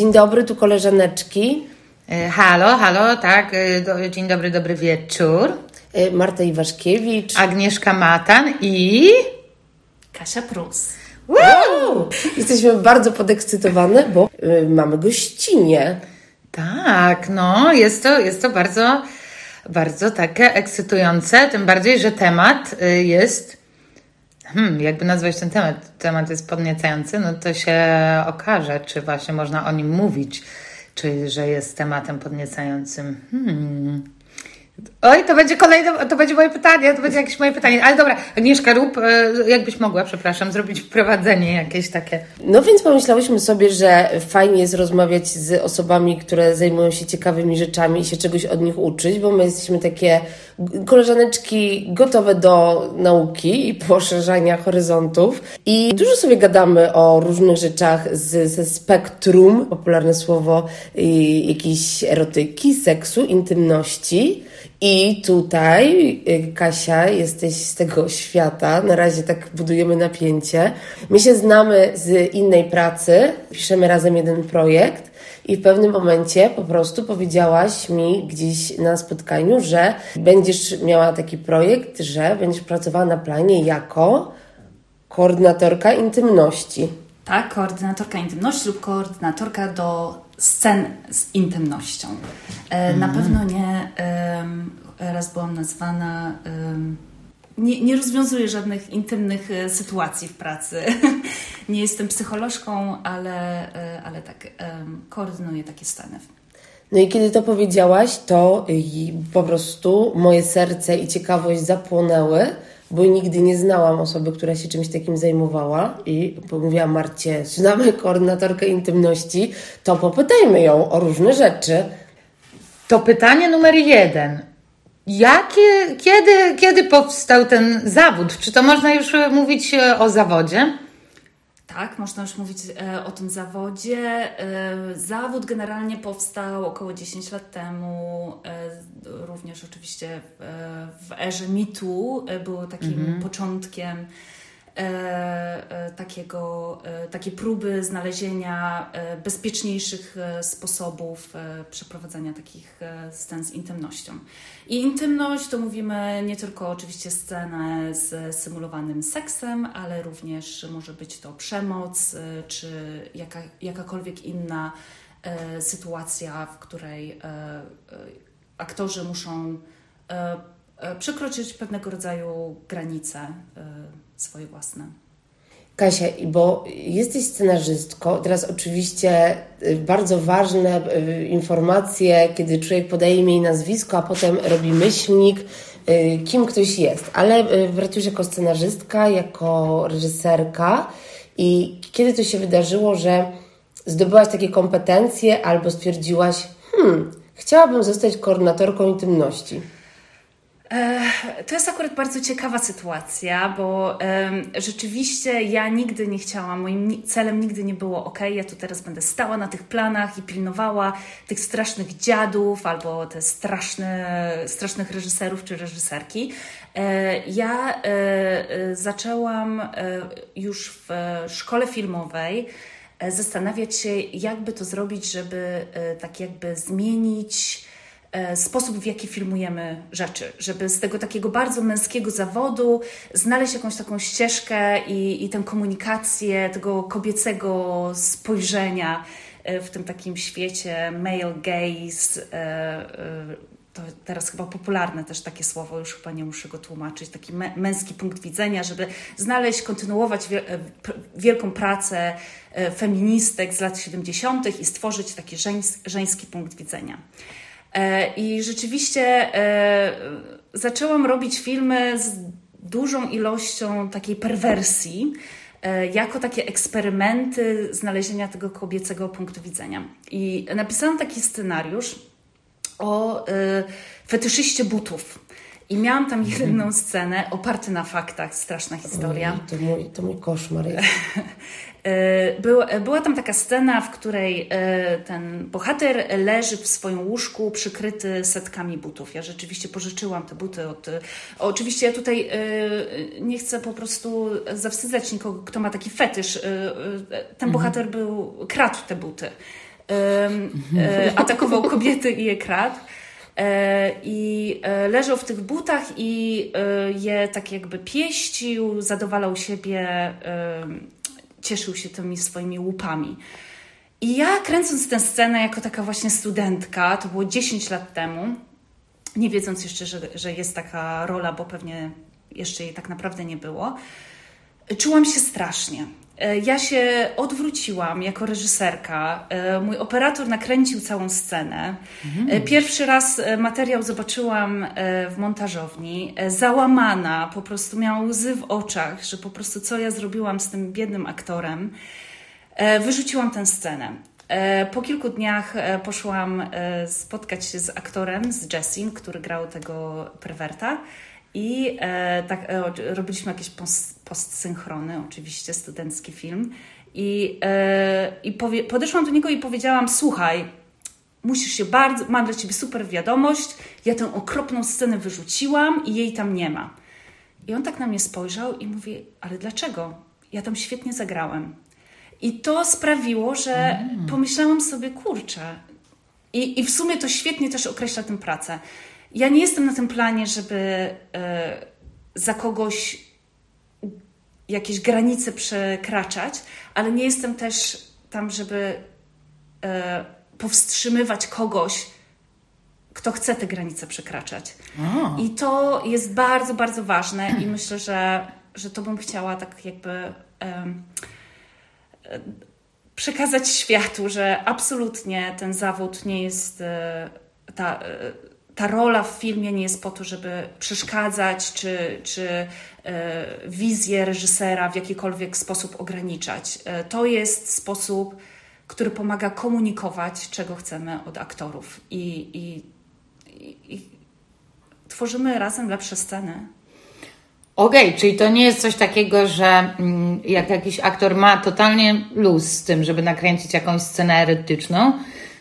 Dzień dobry, tu koleżaneczki. E, halo, halo, tak, e, dzień dobry, dobry wieczór. E, Marta Iwaszkiewicz. Agnieszka Matan i... Kasia Prus. Wow! Jesteśmy bardzo podekscytowane, bo mamy gościnie. Tak, no, jest to, jest to bardzo, bardzo takie ekscytujące, tym bardziej, że temat jest Hmm, jakby nazwać ten temat, temat jest podniecający, no to się okaże, czy właśnie można o nim mówić, czy że jest tematem podniecającym. Hmm. Oj, to będzie kolejne, to będzie moje pytanie, to będzie jakieś moje pytanie. Ale dobra, Agnieszka, rób, e, jakbyś mogła, przepraszam, zrobić wprowadzenie jakieś takie. No więc pomyślałyśmy sobie, że fajnie jest rozmawiać z osobami, które zajmują się ciekawymi rzeczami i się czegoś od nich uczyć, bo my jesteśmy takie koleżaneczki gotowe do nauki i poszerzania horyzontów. I dużo sobie gadamy o różnych rzeczach z, ze spektrum, popularne słowo, jakiejś erotyki, seksu, intymności. I tutaj, y, Kasia, jesteś z tego świata. Na razie tak budujemy napięcie. My się znamy z innej pracy, piszemy razem jeden projekt. I w pewnym momencie po prostu powiedziałaś mi gdzieś na spotkaniu, że będziesz miała taki projekt, że będziesz pracowała na planie jako koordynatorka intymności. Tak, koordynatorka intymności lub koordynatorka do scen z intymnością. E, na mhm. pewno nie raz byłam nazwana. Nie, nie rozwiązuję żadnych intymnych e, sytuacji w pracy. nie jestem psycholożką, ale, e, ale tak, koordynuję takie sceny. No i kiedy to powiedziałaś, to po prostu moje serce i ciekawość zapłonęły, bo nigdy nie znałam osoby, która się czymś takim zajmowała i mówiłam Marcie, znamy koordynatorkę intymności, to popytajmy ją o różne rzeczy. To pytanie numer jeden. Jakie, kiedy, kiedy powstał ten zawód? Czy to można już mówić o zawodzie? Tak, można już mówić e, o tym zawodzie. E, zawód generalnie powstał około 10 lat temu, e, również oczywiście w erze mitu był takim mhm. początkiem E, e, takiego, e, takiej próby znalezienia bezpieczniejszych sposobów przeprowadzania takich scen z intymnością. I intymność to mówimy nie tylko oczywiście scenę z symulowanym seksem, ale również może być to przemoc, czy jaka, jakakolwiek inna sytuacja, w której aktorzy muszą przekroczyć pewnego rodzaju granice swoje własne. Kasia, bo jesteś scenarzystką, teraz oczywiście y, bardzo ważne y, informacje, kiedy człowiek podaje imię i nazwisko, a potem robi myślnik, y, kim ktoś jest. Ale pracujesz jako scenarzystka, jako reżyserka i kiedy to się wydarzyło, że zdobyłaś takie kompetencje albo stwierdziłaś, hmm, chciałabym zostać koordynatorką intymności? To jest akurat bardzo ciekawa sytuacja, bo rzeczywiście ja nigdy nie chciałam, moim celem nigdy nie było, ok, ja tu teraz będę stała na tych planach i pilnowała tych strasznych dziadów albo te straszne, strasznych reżyserów czy reżyserki. E, ja e, e, zaczęłam już w szkole filmowej zastanawiać się, jakby to zrobić, żeby tak jakby zmienić E, sposób, w jaki filmujemy rzeczy, żeby z tego takiego bardzo męskiego zawodu znaleźć jakąś taką ścieżkę i, i tę komunikację tego kobiecego spojrzenia e, w tym takim świecie male gaze. E, to teraz chyba popularne też takie słowo, już chyba nie muszę go tłumaczyć, taki męski punkt widzenia, żeby znaleźć, kontynuować wielką pracę feministek z lat 70. i stworzyć taki żeński punkt widzenia. E, I rzeczywiście e, zaczęłam robić filmy z dużą ilością takiej perwersji, e, jako takie eksperymenty znalezienia tego kobiecego punktu widzenia. I napisałam taki scenariusz o fetyszyście butów. I miałam tam jedną scenę oparty na faktach, straszna historia. Oj, to, mój, to mój koszmar jest. E, była tam taka scena, w której e, ten bohater leży w swoim łóżku przykryty setkami butów. Ja rzeczywiście pożyczyłam te buty od. Oczywiście ja tutaj e, nie chcę po prostu zawstydzać nikogo, kto ma taki fetysz. Ten mhm. bohater był, kradł te buty. e, atakował kobiety i je kradł. E, I e, leżał w tych butach i e, je tak jakby pieścił, zadowalał siebie, cieszył się tymi swoimi łupami. I ja kręcąc tę scenę jako taka właśnie studentka, to było 10 lat temu, nie wiedząc jeszcze, że, że jest taka rola, bo pewnie jeszcze jej tak naprawdę nie było, czułam się strasznie. E, ja się odwróciłam jako reżyserka. E, mój operator nakręcił całą scenę. Mhm. Pierwszy raz materiał zobaczyłam w montażowni. Załamana, po prostu miałam łzy w oczach, że po prostu co ja zrobiłam z tym biednym aktorem. Wyrzuciłam tę scenę. Po kilku dniach poszłam spotkać się z aktorem, z Jessim, który grał tego perwerta. I e, tak e, robiliśmy jakieś post, postsynchrony, oczywiście, studencki film. I, e, i powie, podeszłam do niego i powiedziałam: Słuchaj, musisz się bardzo, mam dla ciebie super wiadomość. Ja tę okropną scenę wyrzuciłam i jej tam nie ma. I on tak na mnie spojrzał i mówi: Ale dlaczego? Ja tam świetnie zagrałem. I to sprawiło, że mm. pomyślałam sobie: Kurczę. I, I w sumie to świetnie też określa tę pracę ja nie jestem na tym planie, żeby e, za kogoś jakieś granice przekraczać, ale nie jestem też tam, żeby e, powstrzymywać kogoś, kto chce te granice przekraczać. I to jest bardzo, bardzo ważne i myślę, że, że to bym chciała tak jakby um, przekazać światu, że absolutnie ten zawód nie jest ta ta rola w filmie nie jest po to, żeby przeszkadzać, czy, czy e, wizję reżysera w jakikolwiek sposób ograniczać. E, to jest sposób, który pomaga komunikować, czego chcemy od aktorów. I, i, i, i tworzymy razem lepsze sceny. Okej, okay, czyli to nie jest coś takiego, że mm, jak jakiś aktor ma totalnie luz z tym, żeby nakręcić jakąś scenę erotyczną,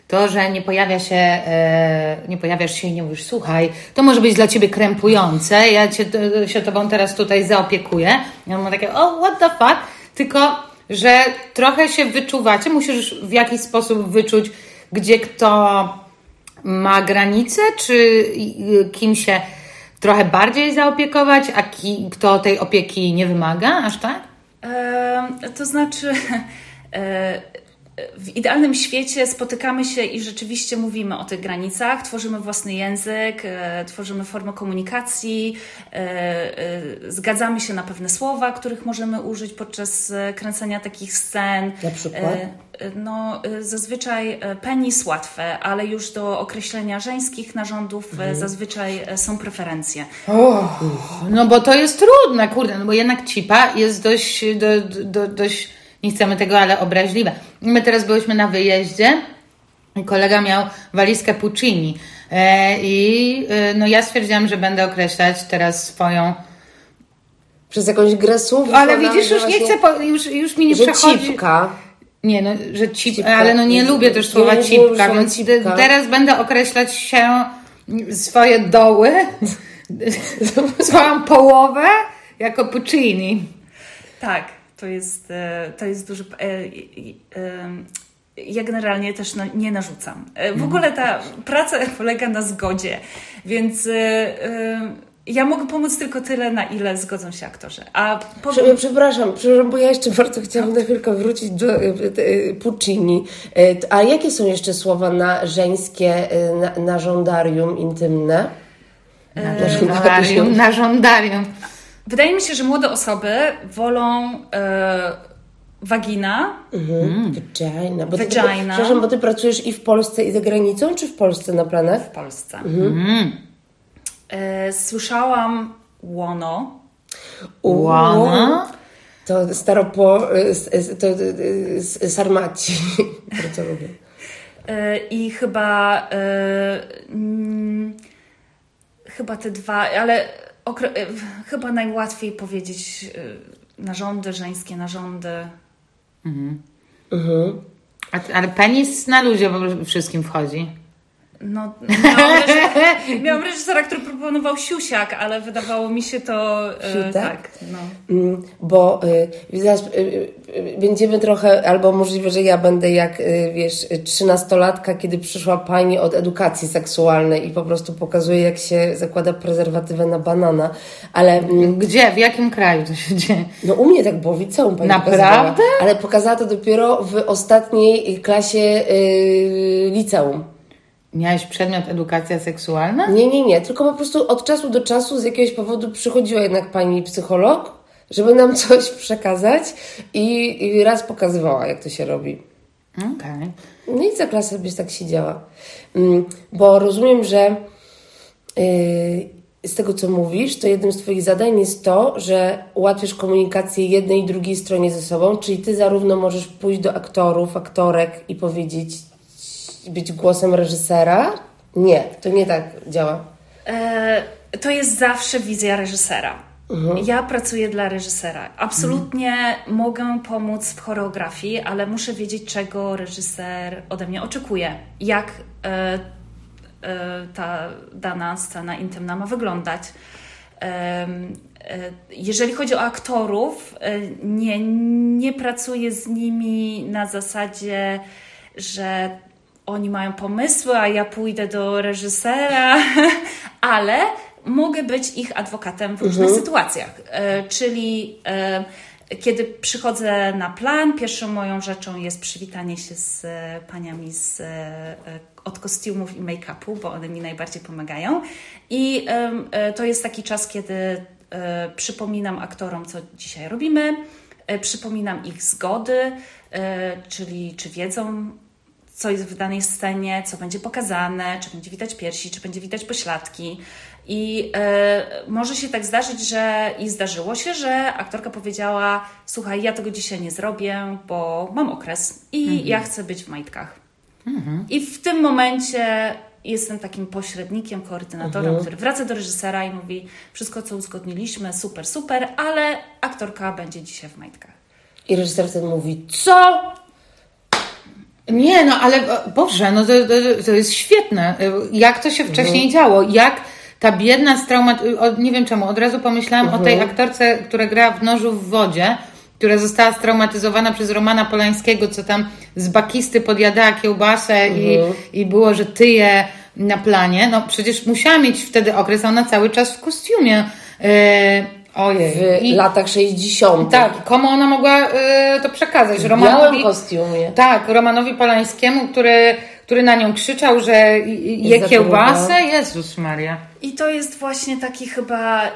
to, że nie pojawia się, e, nie pojawiasz się i nie mówisz, słuchaj, to może być dla ciebie krępujące, ja cię, się tobą teraz tutaj zaopiekuję. Ja mam takie, o, oh, what the fuck? Tylko, że trochę się wyczuwacie, musisz w jakiś sposób wyczuć, gdzie kto ma granice, czy kim się trochę bardziej zaopiekować, a ki, kto tej opieki nie wymaga, aż tak? E, to znaczy, e, w idealnym świecie spotykamy się i rzeczywiście mówimy o tych granicach, tworzymy własny język, e, tworzymy formę komunikacji, e, e, zgadzamy się na pewne słowa, których możemy użyć podczas kręcenia takich scen. Na przykład? No, zazwyczaj penis łatwe, ale już do określenia żeńskich narządów mhm. zazwyczaj są preferencje. Oh, no bo to jest trudne, kurde, no bo jednak cipa jest dość, do, do, dość nie chcemy tego, ale obraźliwe. My teraz byliśmy na wyjeździe kolega miał walizkę Puccini e, i e, no ja stwierdziłam, że będę określać teraz swoją przez jakąś grę słów. Ale widzisz, już nie chcę, po, już, już mi nie że przechodzi. Cipka. Nie, no, że cip, ale no nie, nie lubię też słowa nie cipka, więc cipka. teraz będę określać się swoje doły, swoją połowę jako Puccini. Tak. To jest, e, to jest duży. E, e, ja generalnie też nie narzucam. W mhm. ogóle ta praca polega na zgodzie, więc ja mogę pomóc tylko tyle, na ile zgodzą się aktorzy. A powiem... Przepraszam, przepraszam, bo ja jeszcze bardzo chciałam na chwilkę wrócić do Puccini. A jakie są jeszcze słowa na żeńskie, na, na żądarium intymne? Na żądarium. Na żądarium. Wydaje mi się, że młode osoby wolą e, wagina. Mhm. Mm. Vagina. Bo Vagina. Ty, przepraszam, bo ty pracujesz i w Polsce, i za granicą, czy w Polsce na planach? W Polsce. Mhm. Mm. E, słyszałam łono. Łono? To staropo... To, to sarmaci. Bardzo lubię. E, I chyba... E, mm, chyba te dwa, ale E, chyba najłatwiej powiedzieć e, narządy, żeńskie narządy. Mhm. Mhm. A, ale penis na ludzie wszystkim wchodzi. No, miałam, reżysera, miałam reżysera, który proponował siusiak, ale wydawało mi się to... E, Siutak? tak, no. Mm, Bo y, zaraz, y, y, będziemy trochę, albo możliwe, że ja będę jak, wiesz, trzynastolatka, kiedy przyszła pani od edukacji seksualnej i po prostu pokazuje, jak się zakłada prezerwatywę na banana. Ale mm, Gdzie? W jakim kraju to się dzieje? no u mnie tak było w liceum pani Naprawdę? pokazywała. Ale pokazała to dopiero w ostatniej klasie y, liceum. Miałeś przedmiot edukacja seksualna? Nie, nie, nie. Tylko po prostu od czasu do czasu z jakiegoś powodu przychodziła jednak pani psycholog, żeby nam coś przekazać i, i raz pokazywała, jak to się robi. Okej. No i za klasę sobie tak siedziała. Mm, Bo rozumiem, że yy, z tego, co mówisz, to jednym z Twoich zadań jest to, że ułatwiasz komunikację jednej i drugiej stronie ze sobą, czyli Ty zarówno możesz pójść do aktorów, aktorek i powiedzieć, być głosem reżysera. Nie, to nie tak działa. E, to jest zawsze wizja reżysera. Ja pracuję dla reżysera. Absolutnie mogę pomóc w choreografii, ale muszę wiedzieć, czego reżyser ode mnie oczekuje. Jak e, e, ta dana scena intymna ma wyglądać. E, Jeżeli chodzi o aktorów, e, nie, nie pracuję z nimi na zasadzie, że oni mają pomysły, a ja pójdę do reżysera, ale mogę być ich adwokatem w różnych sytuacjach. E, Czyli e, kiedy przychodzę na plan, pierwszą moją rzeczą jest przywitanie się z e, paniami z, od kostiumów i make-upu, bo one mi najbardziej pomagają. I e, to jest taki czas, kiedy przypominam aktorom, co dzisiaj robimy, przypominam ich zgody, czyli czy wiedzą, co jest w danej scenie, co będzie pokazane, czy będzie widać piersi, czy będzie widać pośladki. I e, może się tak zdarzyć, że i zdarzyło się, że aktorka powiedziała: Słuchaj, ja tego dzisiaj nie zrobię, bo mam okres i ja chcę być w majtkach. I w tym momencie jestem takim pośrednikiem, koordynatorem, który wraca do reżysera i mówi: Wszystko, co uzgodniliśmy, super, super, ale aktorka będzie dzisiaj w majtkach. I reżyser ten mówi, co? Nie, no ale o, Boże, no to, to, to jest świetne. Jak to się wcześniej Mhm. działo? Jak ta biedna z traumat... o, Nie wiem czemu, od razu pomyślałam o Mhm. tej aktorce, która gra w Nożu w wodzie, która została straumatyzowana przez Romana Polańskiego, co tam z bakisty podjadała kiełbasę i, Mhm. i było, że tyje na planie. No przecież musiała mieć wtedy okres, a ona cały czas w kostiumie. Yy, ojej. W I- latach 60. tak, komu ona mogła y, to przekazać? W białym Romanowi, kostiumie. tak, Romanowi Polańskiemu, który, który na nią krzyczał, że je kiełbasę. Jezus Maria. I to jest właśnie taki chyba, y,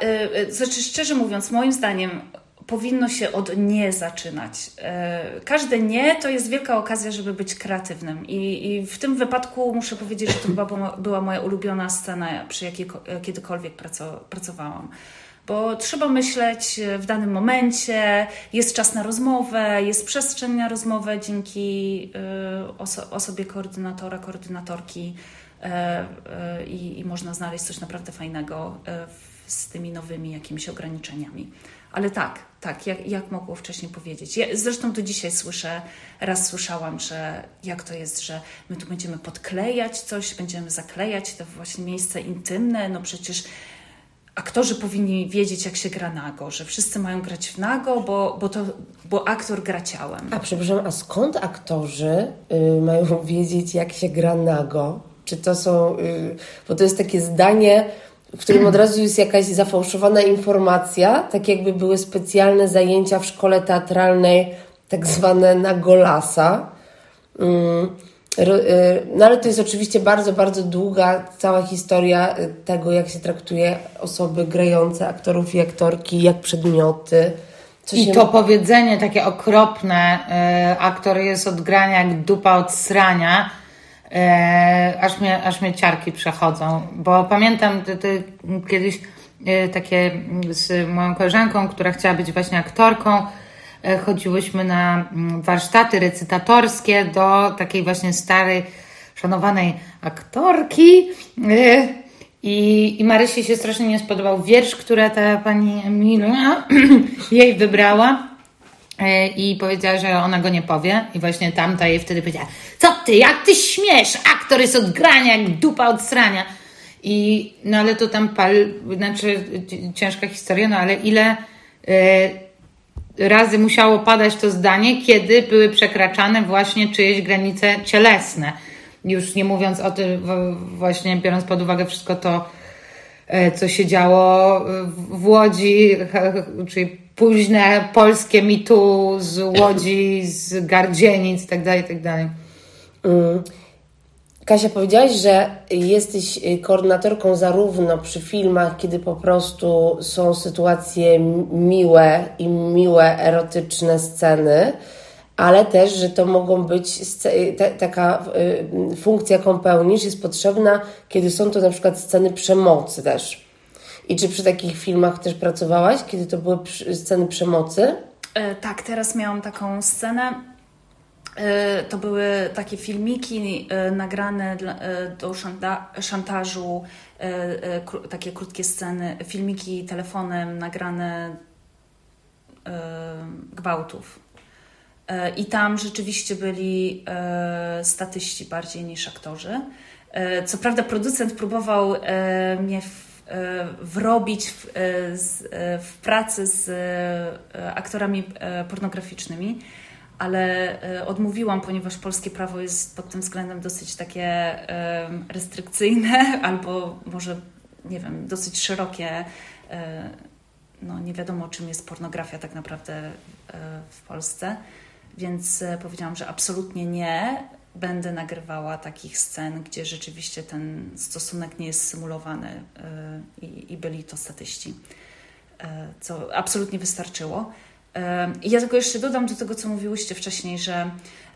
y, znaczy szczerze mówiąc, moim zdaniem powinno się od nie zaczynać. Y, Każde nie to jest wielka okazja, żeby być kreatywnym. I, i w tym wypadku muszę powiedzieć, że to chyba była- moja ulubiona scena, przy jakiej ko- kiedykolwiek praco, pracowałam. Bo trzeba myśleć w danym momencie, jest czas na rozmowę, jest przestrzeń na rozmowę dzięki y, oso- osobie koordynatora, koordynatorki e, e, i, i można znaleźć coś naprawdę fajnego e, z tymi nowymi jakimiś ograniczeniami. Ale tak, tak, jak, jak mogło wcześniej powiedzieć. Ja, zresztą to dzisiaj słyszę, raz słyszałam, że jak to jest, że my tu będziemy podklejać coś, będziemy zaklejać te właśnie miejsce intymne, no przecież aktorzy powinni wiedzieć, jak się gra nago, że wszyscy mają grać w nago, bo, bo, to, bo aktor gra ciałem. A przepraszam, a skąd aktorzy y, mają wiedzieć, jak się gra nago? Czy to są. Y, bo to jest takie zdanie, w którym od razu jest jakaś zafałszowana informacja, tak jakby były specjalne zajęcia w szkole teatralnej, tak zwane nagolasa. Y, No ale to jest oczywiście bardzo, bardzo długa cała historia y, tego, jak się traktuje osoby grające, aktorów i aktorki, jak przedmioty. I to powiedzenie takie okropne, e, aktor jest od grania jak dupa od srania, e, aż, mnie, aż mnie ciarki przechodzą. Bo pamiętam ty, ty, kiedyś e, takie z moją koleżanką, która chciała być właśnie aktorką, chodziłyśmy na mm, warsztaty recytatorskie do takiej właśnie starej, szanowanej aktorki. e, I, I Marysi się strasznie nie spodobał wiersz, który ta pani Emilia jej wybrała. e, i powiedziała, że ona go nie powie. I właśnie tamta jej wtedy powiedziała: Co ty, jak ty śmiesz? Aktor jest od grania, jak dupa od srania. I no ale to tam pal, znaczy ciężka historia, no ale ile razy musiało padać to zdanie, kiedy były przekraczane właśnie czyjeś granice cielesne. Już nie mówiąc o tym, właśnie biorąc pod uwagę wszystko to, y, co się działo w Łodzi, czyli późne polskie mitu z Łodzi, z Gardzienic itd., tak itd. Tak. Kasia, powiedziałaś, że jesteś y, koordynatorką zarówno przy filmach, kiedy po prostu są sytuacje miłe i miłe, erotyczne sceny, ale też, że to mogą być y, taka y, funkcja, jaką pełnisz, jest potrzebna, kiedy są to na przykład sceny przemocy też. I czy przy takich filmach też pracowałaś, kiedy to były sceny przemocy? E, tak, teraz miałam taką scenę to były takie filmiki e, nagrane e, do szantażu, takie krótkie sceny, filmiki telefonem nagrane gwałtów. I tam rzeczywiście byli statyści bardziej niż aktorzy. Co prawda, producent próbował mnie wrobić w, w pracy z aktorami pornograficznymi ale e, odmówiłam, ponieważ polskie prawo jest pod tym względem dosyć takie restrykcyjne albo może, nie wiem, dosyć szerokie. E, no, nie wiadomo, czym jest pornografia tak naprawdę e, w Polsce, więc powiedziałam, że absolutnie nie będę nagrywała takich scen, gdzie rzeczywiście ten stosunek nie jest symulowany i, byli to statyści, co absolutnie wystarczyło. Ja tylko jeszcze dodam do tego, co mówiłyście wcześniej, że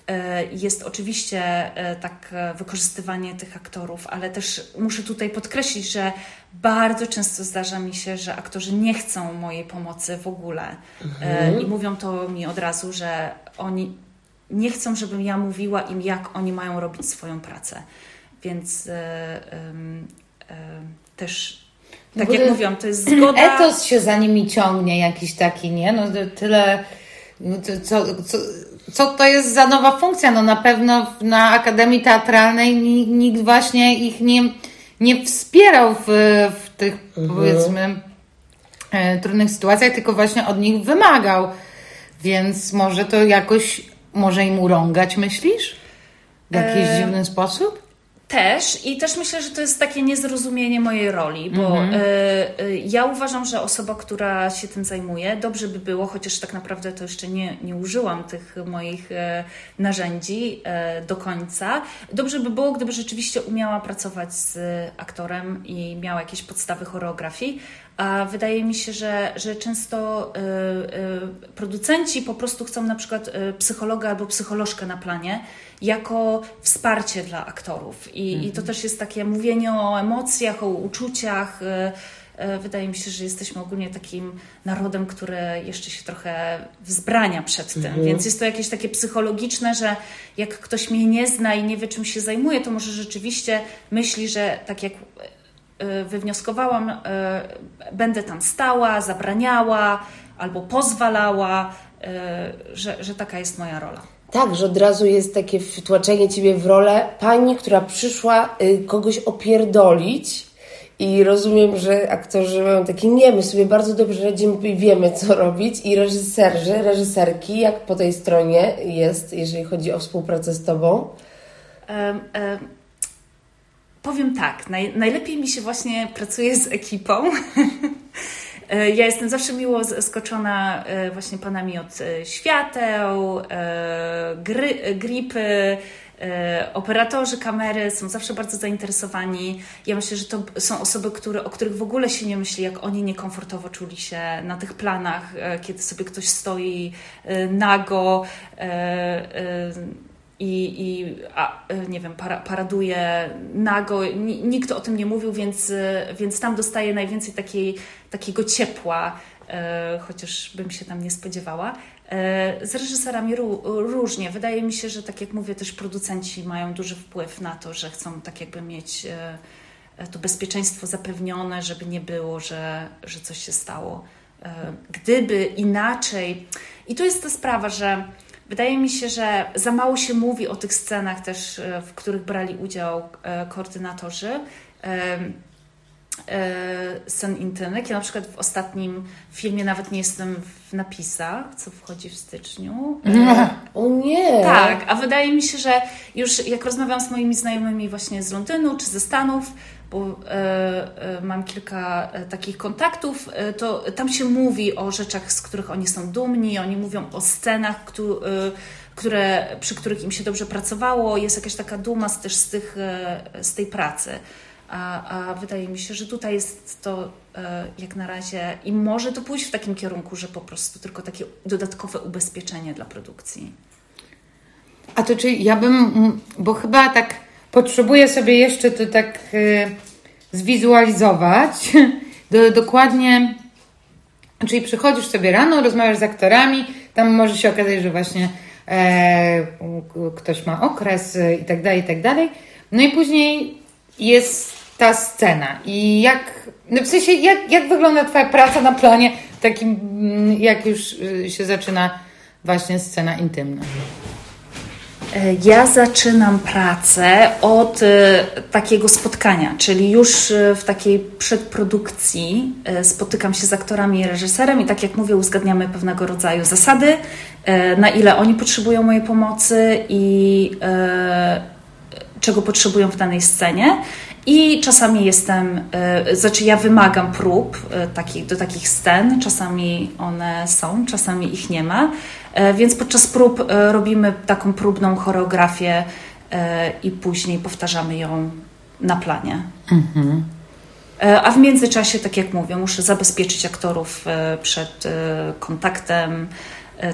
e, jest oczywiście e, tak e, wykorzystywanie tych aktorów, ale też muszę tutaj podkreślić, że bardzo często zdarza mi się, że aktorzy nie chcą mojej pomocy w ogóle mhm. i mówią to mi od razu, że oni nie chcą, żebym ja mówiła im, jak oni mają robić swoją pracę. Więc też tak jak to, mówiłam, to jest zgoda. Etos się za nimi ciągnie jakiś taki, nie? No tyle. No co, co, co to jest za nowa funkcja? No na pewno na Akademii Teatralnej nikt właśnie ich nie, nie wspierał w, w tych mhm. powiedzmy e, trudnych sytuacjach, tylko właśnie od nich wymagał. Więc może to jakoś, może im urągać, myślisz? W jakiś e... dziwny sposób? Też i też myślę, że to jest takie niezrozumienie mojej roli, bo y, y, ja uważam, że osoba, która się tym zajmuje, dobrze by było, chociaż tak naprawdę to jeszcze nie, nie użyłam tych moich y, narzędzi do końca, dobrze by było, gdyby rzeczywiście umiała pracować z aktorem i miała jakieś podstawy choreografii, a wydaje mi się, że, że często y, y, producenci po prostu chcą na przykład y, psychologa albo psycholożkę na planie jako wsparcie dla aktorów. I, mhm. I to też jest takie mówienie o emocjach, o uczuciach. Wydaje mi się, że jesteśmy ogólnie takim narodem, który jeszcze się trochę wzbrania przed tym, mhm. więc jest to jakieś takie psychologiczne, że jak ktoś mnie nie zna i nie wie, czym się zajmuje, to może rzeczywiście myśli, że tak jak wywnioskowałam, y, będę tam stała, zabraniała albo pozwalała, y, że, że taka jest moja rola. Tak, że od razu jest takie wtłaczenie ciebie w rolę pani, która przyszła kogoś opierdolić. I rozumiem, że aktorzy mają takie, nie, my sobie bardzo dobrze radzimy i wiemy, co robić. I reżyserzy, reżyserki, jak po tej stronie jest, jeżeli chodzi o współpracę z tobą? Um, um Powiem tak, naj, najlepiej mi się właśnie pracuje z ekipą. E, ja jestem zawsze miło zaskoczona e, właśnie panami od e, świateł, gry, gripy, operatorzy kamery są zawsze bardzo zainteresowani. Ja myślę, że to są osoby, które, o których w ogóle się nie myśli, jak oni niekomfortowo czuli się na tych planach, kiedy sobie ktoś stoi nago i, i a, nie wiem, para, paraduje nago. Nikt o tym nie mówił, więc, więc tam dostaje najwięcej takiej, takiego ciepła, e, chociaż bym się tam nie spodziewała. E, z reżyserami ró, różnie. Wydaje mi się, że tak jak mówię, też producenci mają duży wpływ na to, że chcą tak jakby mieć e, to bezpieczeństwo zapewnione, żeby nie było, że, że coś się stało. E, gdyby inaczej, I tu jest ta sprawa, że wydaje mi się, że za mało się mówi o tych scenach też, e, w których brali udział e, koordynatorzy scen intymnych. Ja na przykład w ostatnim filmie nawet nie jestem w napisach, co wchodzi w styczniu. O nie! Tak, a wydaje mi się, że już jak rozmawiam z moimi znajomymi właśnie z Londynu czy ze Stanów, bo e, e, mam kilka e, takich kontaktów, to tam się mówi o rzeczach, z których oni są dumni, oni mówią o scenach, któ- które, przy których im się dobrze pracowało, jest jakaś taka duma z, też z, tych, z tej pracy. A, a wydaje mi się, że tutaj jest to e, jak na razie i może to pójść w takim kierunku, że po prostu tylko takie dodatkowe ubezpieczenie dla produkcji. A to czy ja bym, bo chyba tak potrzebuję sobie jeszcze to tak y, zwizualizować, do, dokładnie, czyli przychodzisz sobie rano, rozmawiasz z aktorami, tam może się okazać, że właśnie e, ktoś ma okres y, i tak dalej, i tak dalej. No i później jest ta scena i jak, no w sensie, jak, jak wygląda Twoja praca na planie takim, mm, jak już y, się zaczyna właśnie scena intymna? E, Ja zaczynam pracę od e, takiego spotkania, czyli już e, w takiej przedprodukcji spotykam się z aktorami i reżyserem i tak jak mówię, uzgadniamy pewnego rodzaju zasady, na ile oni potrzebują mojej pomocy i czego potrzebują w danej scenie. I czasami jestem, e, znaczy ja wymagam prób e, takich, do takich scen, czasami one są, czasami ich nie ma, E, więc podczas prób robimy taką próbną choreografię i później powtarzamy ją na planie. E, A w międzyczasie, tak jak mówię, muszę zabezpieczyć aktorów przed kontaktem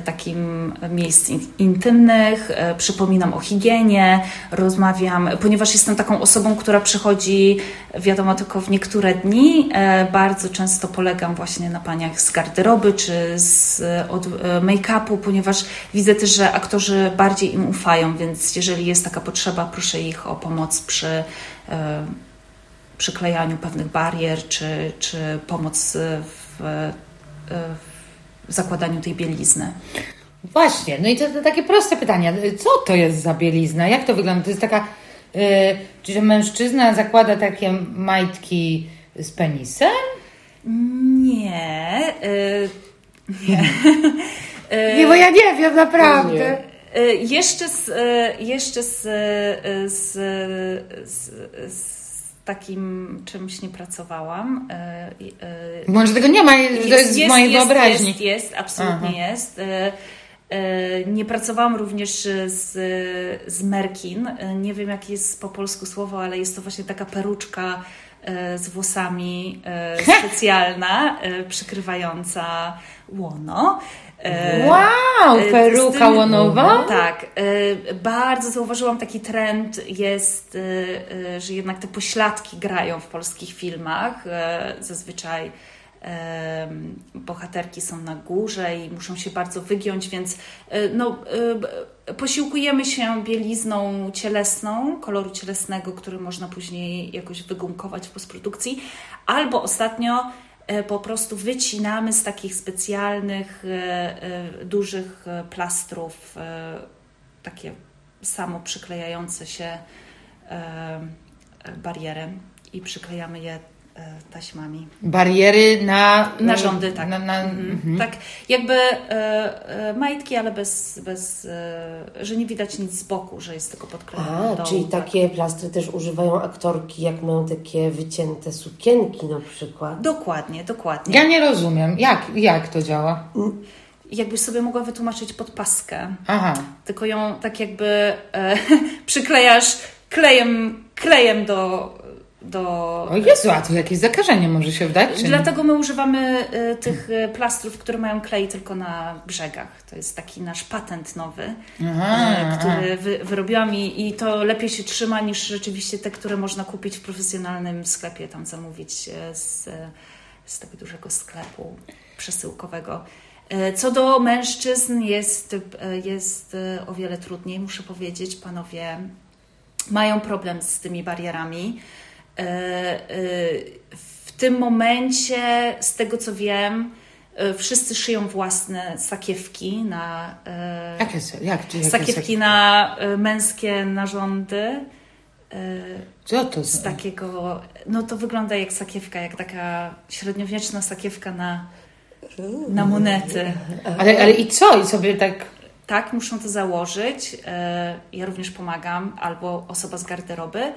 takim miejsc in- intymnych, e, przypominam o higienie, rozmawiam, ponieważ jestem taką osobą, która przychodzi, wiadomo, tylko w niektóre dni, e, bardzo często polegam właśnie na paniach z garderoby czy z, e, od e, make-upu, ponieważ widzę też, że aktorzy bardziej im ufają, więc jeżeli jest taka potrzeba, proszę ich o pomoc przy e, przyklejaniu pewnych barier, czy, czy pomoc w, w zakładaniu tej bielizny. Właśnie, no i to, to takie proste pytanie. Co to jest za bielizna? Jak to wygląda? To jest taka, yy, czy mężczyzna zakłada takie majtki z penisem? Nie. Y, nie. Nie, bo ja nie wiem, naprawdę. Y, jeszcze z, y, jeszcze z, y, z, z, z takim czymś nie pracowałam. Y, y, Może tego nie ma, to jest, z mojej jest, wyobraźni. Jest, jest, absolutnie Aha. jest. E, e, Nie pracowałam również z, z Merkin. E, Nie wiem, jakie jest po polsku słowo, ale jest to właśnie taka peruczka e, z włosami e, specjalna, e, przykrywająca łono. E, Wow, e, peruka tym- łonowa? Tak. e, Bardzo zauważyłam taki trend jest, e, e, że jednak te pośladki grają w polskich filmach. E, Zazwyczaj bohaterki są na górze i muszą się bardzo wygiąć, więc e, no, e, posiłkujemy się bielizną cielesną, koloru cielesnego, który można później jakoś wygumkować w postprodukcji, albo ostatnio e, po prostu wycinamy z takich specjalnych, dużych plastrów takie samo przyklejające się bariery i przyklejamy je taśmami. Bariery na... Narządy, tak. Na, na, Mhm. mhm. Tak, jakby e, e, majtki, ale bez, bez e, że nie widać nic z boku, że jest tylko podklejone A, do dołu, czyli tak. takie plastry też używają aktorki, jak mają takie wycięte sukienki na przykład. Dokładnie, dokładnie. Ja nie rozumiem. Jak, jak to działa? Jakbyś sobie mogła wytłumaczyć podpaskę, Aha. tylko ją tak jakby e, przyklejasz klejem, klejem do, do O Jezu, a to jakieś zakażenie może się wdać? Czy? Dlatego my używamy e, tych e, plastrów, które mają klej tylko na brzegach. To jest taki nasz patent nowy, Aha, aha. który wy, wyrobiłam i, i to lepiej się trzyma niż rzeczywiście te, które można kupić w profesjonalnym sklepie, tam zamówić z, z tego dużego sklepu przesyłkowego. E, Co do mężczyzn jest, e, jest o wiele trudniej, muszę powiedzieć. Panowie mają problem z tymi barierami. E, e, W tym momencie, z tego co wiem, E, wszyscy szyją własne sakiewki na. Jakie, jak, sakiewki, na męskie narządy. Co to z takiego. No to wygląda jak sakiewka, jak taka średniowieczna sakiewka na, na monety. Ale, ale i co? I sobie tak. Tak, muszą to założyć. Ja również pomagam, albo osoba z garderoby.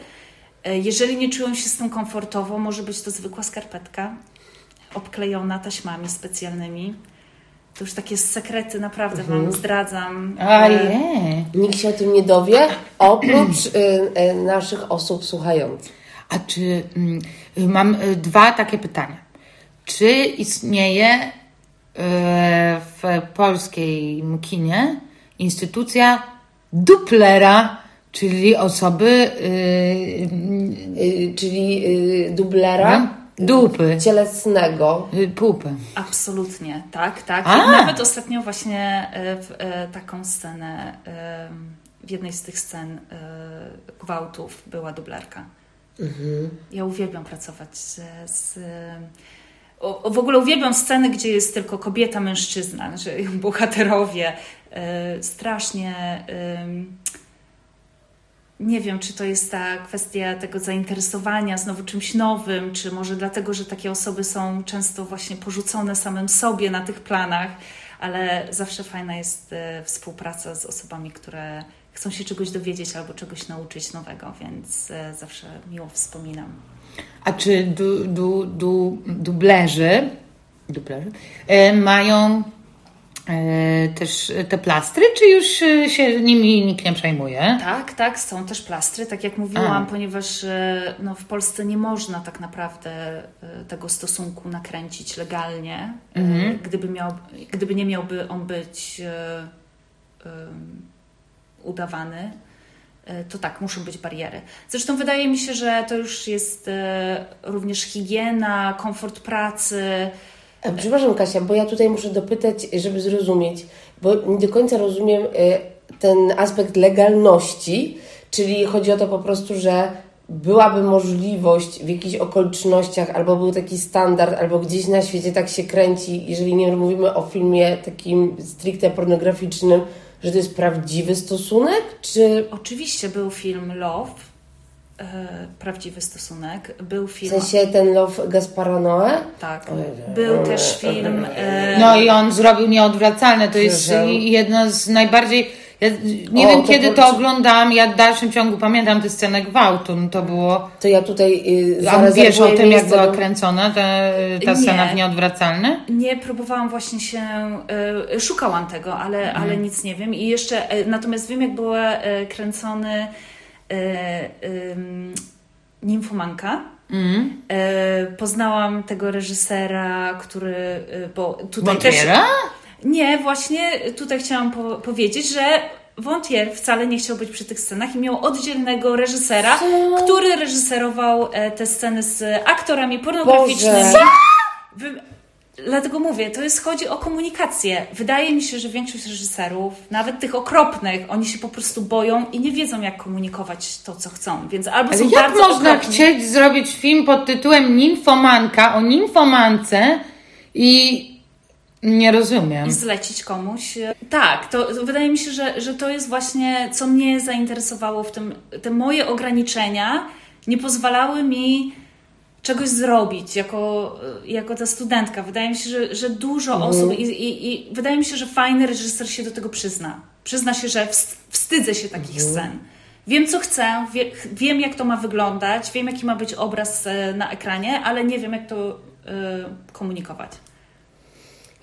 Jeżeli nie czują się z tym komfortowo, może być to zwykła skarpetka obklejona taśmami specjalnymi. To już takie sekrety naprawdę mhm. Wam zdradzam. A je. Nikt się o tym nie dowie, oprócz y, y, naszych osób słuchających. A czy y, mam y, dwa takie pytania. Czy istnieje y, w polskiej kinie instytucja duplera, czyli osoby, y, czyli dublera? Dupy. Cielesnego. Y, pupy. Absolutnie, tak, tak. Nawet ostatnio właśnie e, w, e, taką scenę, w jednej z tych scen gwałtów była dublerka. Mhm. Ja uwielbiam pracować z, z o, w ogóle uwielbiam sceny, gdzie jest tylko kobieta, mężczyzna, że bohaterowie strasznie nie wiem, czy to jest ta kwestia tego zainteresowania znowu czymś nowym, czy może dlatego, że takie osoby są często właśnie porzucone samym sobie na tych planach, ale zawsze fajna jest e, współpraca z osobami, które chcą się czegoś dowiedzieć albo czegoś nauczyć nowego, więc e, zawsze miło wspominam. A czy du, du, du, dublerzy, dublerzy e, mają też te plastry, czy już e, się nimi nikt nie przejmuje? Tak, tak, są też plastry, tak jak mówiłam, A. ponieważ e, no, w Polsce nie można tak naprawdę tego stosunku nakręcić legalnie, mhm. gdyby, miał, gdyby nie miałby on być udawany to tak, muszą być bariery. Zresztą wydaje mi się, że to już jest również higiena, komfort pracy, Przepraszam Kasia, bo ja tutaj muszę dopytać, żeby zrozumieć, bo nie do końca rozumiem y, ten aspekt legalności, czyli chodzi o to po prostu, że byłaby możliwość w jakichś okolicznościach, albo był taki standard, albo gdzieś na świecie tak się kręci, jeżeli nie mówimy o filmie takim stricte pornograficznym, że to jest prawdziwy stosunek, czy... Oczywiście był film Love, E, prawdziwy stosunek. Był film. W sensie ten Love Gaspara Noe? Tak. Był też film. E... No i on zrobił nieodwracalne. To jest jedno z najbardziej. Ja nie o, wiem, to kiedy to, oglądałam. Ja w dalszym ciągu pamiętam tę scenę gwałtu. No to było. To ja tutaj. Yy, A wiesz o tym, jak była kręcona ta, ta scena w nieodwracalne? Nie, próbowałam właśnie się. Yy, szukałam tego, ale, mhm. ale nic nie wiem. I jeszcze. Yy, natomiast wiem, jak był kręcony e, Nimfomanka. Mm. E, poznałam tego reżysera, który. E, bo tutaj też. Nie, właśnie tutaj chciałam po powiedzieć, że Wątier wcale nie chciał być przy tych scenach i miał oddzielnego reżysera, Co? który reżyserował e, te sceny z aktorami pornograficznymi. Boże. Dlatego mówię, to jest chodzi o komunikację. Wydaje mi się, że większość reżyserów, nawet tych okropnych, oni się po prostu boją i nie wiedzą, jak komunikować to, co chcą. Więc albo Ale są jak bardzo można okropni, chcieć zrobić film pod tytułem Nimfomanka o nimfomance i nie rozumiem. I zlecić komuś. Tak, to, to, wydaje mi się, że, że to jest właśnie, co mnie zainteresowało w tym. Te moje ograniczenia nie pozwalały mi czegoś zrobić jako, jako ta studentka. Wydaje mi się, że, że dużo mhm. osób i, i, i, wydaje mi się, że fajny reżyser się do tego przyzna. Przyzna się, że wstydzę się takich mhm. scen. Wiem, co chcę, wie, wiem, jak to ma wyglądać, wiem, jaki ma być obraz e, na ekranie, ale nie wiem, jak to y, komunikować.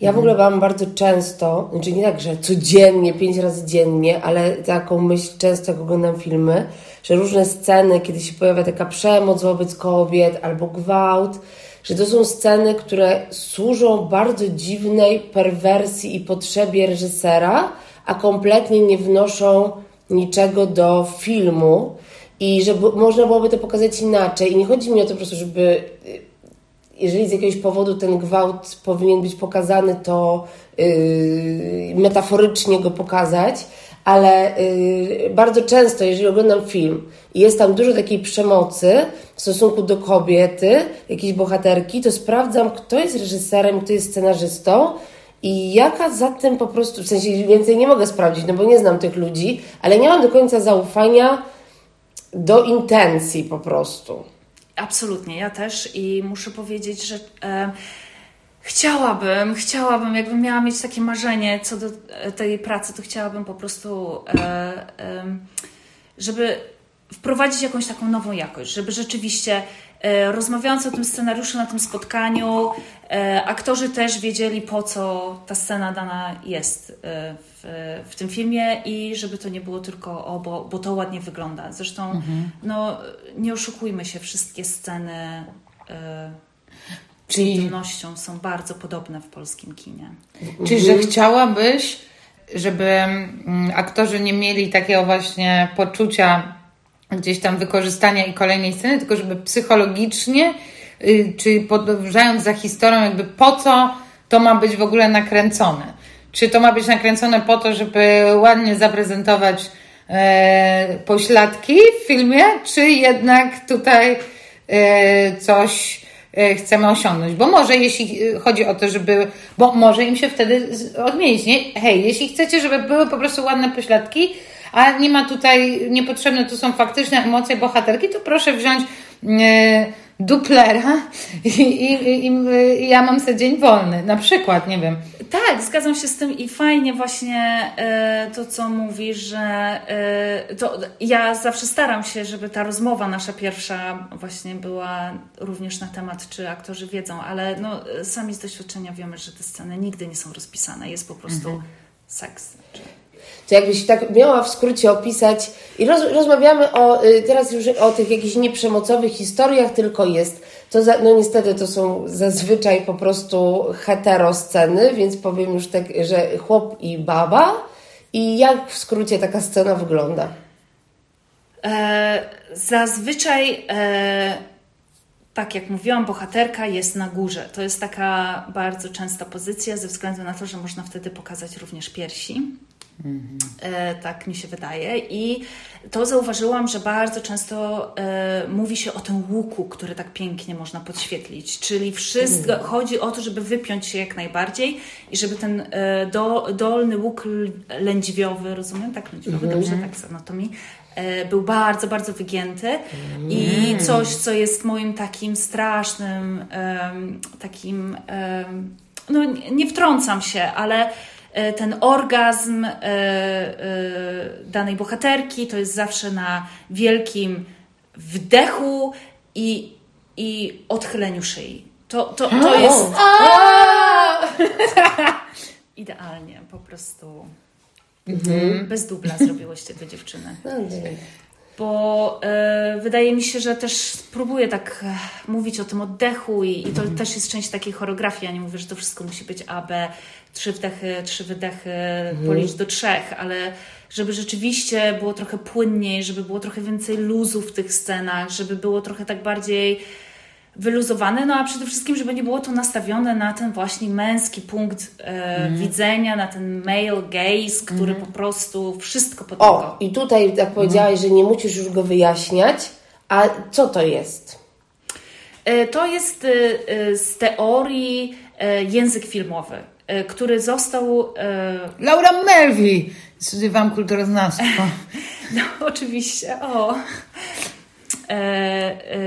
Ja w ogóle mam bardzo często, znaczy nie tak, że codziennie, pięć razy dziennie, ale taką myśl często, jak oglądam filmy, że różne sceny, kiedy się pojawia taka przemoc wobec kobiet albo gwałt, że to są sceny, które służą bardzo dziwnej perwersji i potrzebie reżysera, a kompletnie nie wnoszą niczego do filmu i że można byłoby to pokazać inaczej. I nie chodzi mi o to po prostu, żeby jeżeli z jakiegoś powodu ten gwałt powinien być pokazany, to yy, metaforycznie go pokazać, ale y, bardzo często, jeżeli oglądam film i jest tam dużo takiej przemocy w stosunku do kobiety, jakiejś bohaterki, to sprawdzam, kto jest reżyserem, kto jest scenarzystą i jaka za tym po prostu, w sensie więcej nie mogę sprawdzić, no bo nie znam tych ludzi, ale nie mam do końca zaufania do intencji po prostu. Absolutnie, ja też i muszę powiedzieć, że chciałabym, chciałabym, jakbym miała mieć takie marzenie co do e, tej pracy, to chciałabym po prostu, e, żeby wprowadzić jakąś taką nową jakość, żeby rzeczywiście e, rozmawiając o tym scenariuszu na tym spotkaniu, aktorzy też wiedzieli, po co ta scena dana jest w, w tym filmie i żeby to nie było tylko o, bo, bo to ładnie wygląda. Zresztą, Mhm. no, nie oszukujmy się, wszystkie sceny z Czyli- intymnością są bardzo podobne w polskim kinie. Czyli, że chciałabyś, żeby mm, aktorzy nie mieli takiego właśnie poczucia gdzieś tam wykorzystania i kolejnej sceny, tylko żeby psychologicznie, y, czy podążając za historią, jakby po co to ma być w ogóle nakręcone. Czy to ma być nakręcone po to, żeby ładnie zaprezentować e, pośladki w filmie, czy jednak tutaj e, coś chcemy osiągnąć. Bo może jeśli e, chodzi o to, żeby, bo może im się wtedy odmienić, nie? Hej, jeśli chcecie, żeby były po prostu ładne pośladki, a nie ma tutaj, niepotrzebne tu są faktyczne emocje bohaterki, to proszę wziąć e, duplera i, i, i, ja mam sobie dzień wolny. Na przykład, nie wiem. Tak, zgadzam się z tym i fajnie właśnie e, to, co mówisz, że e, to ja zawsze staram się, żeby ta rozmowa nasza pierwsza właśnie była również na temat, czy aktorzy wiedzą, ale no, sami z doświadczenia wiemy, że te sceny nigdy nie są rozpisane, jest po prostu seks. To jakbyś tak miała w skrócie opisać, i roz, rozmawiamy o, y, teraz już o tych jakichś nieprzemocowych historiach, tylko jest, to za, no niestety to są zazwyczaj po prostu hetero sceny, więc powiem już tak, że chłop i baba. I jak w skrócie taka scena wygląda? E, zazwyczaj, e, tak jak mówiłam, bohaterka jest na górze. To jest taka bardzo częsta pozycja, ze względu na to, że można wtedy pokazać również piersi. E, tak mi się wydaje. I to zauważyłam, że bardzo często e, mówi się o tym łuku, który tak pięknie można podświetlić. Czyli wszystko chodzi o to, żeby wypiąć się jak najbardziej i żeby ten e, do, dolny łuk lędźwiowy, rozumiem? Tak, lędźwiowy, dobrze, tak z anatomii, e, był bardzo, bardzo wygięty i coś, co jest moim takim strasznym, takim, no nie, wtrącam się, ale ten orgazm e, e, danej bohaterki to jest zawsze na wielkim wdechu i, i odchyleniu szyi. To, to, to jest idealnie, po prostu. Bez dubla zrobiłyście te dziewczyny. No. Bo e, wydaje mi się, że też próbuję tak e, mówić o tym oddechu i, i to też jest część takiej choreografii. Ja nie mówię, że to wszystko musi być AB, trzy wdechy, trzy wydechy, policz do trzech, ale żeby rzeczywiście było trochę płynniej, żeby było trochę więcej luzu w tych scenach, żeby było trochę tak bardziej wyluzowane, no a przede wszystkim, żeby nie było to nastawione na ten właśnie męski punkt e, widzenia, na ten male gaze, który po prostu wszystko pod O, i tutaj tak powiedziałaś, że nie musisz już go wyjaśniać. A co to jest? E, To jest e, e, z teorii e, język filmowy, który został, e, Laura Melvi! Studiowałam kulturoznawstwo. no oczywiście, o, e, e,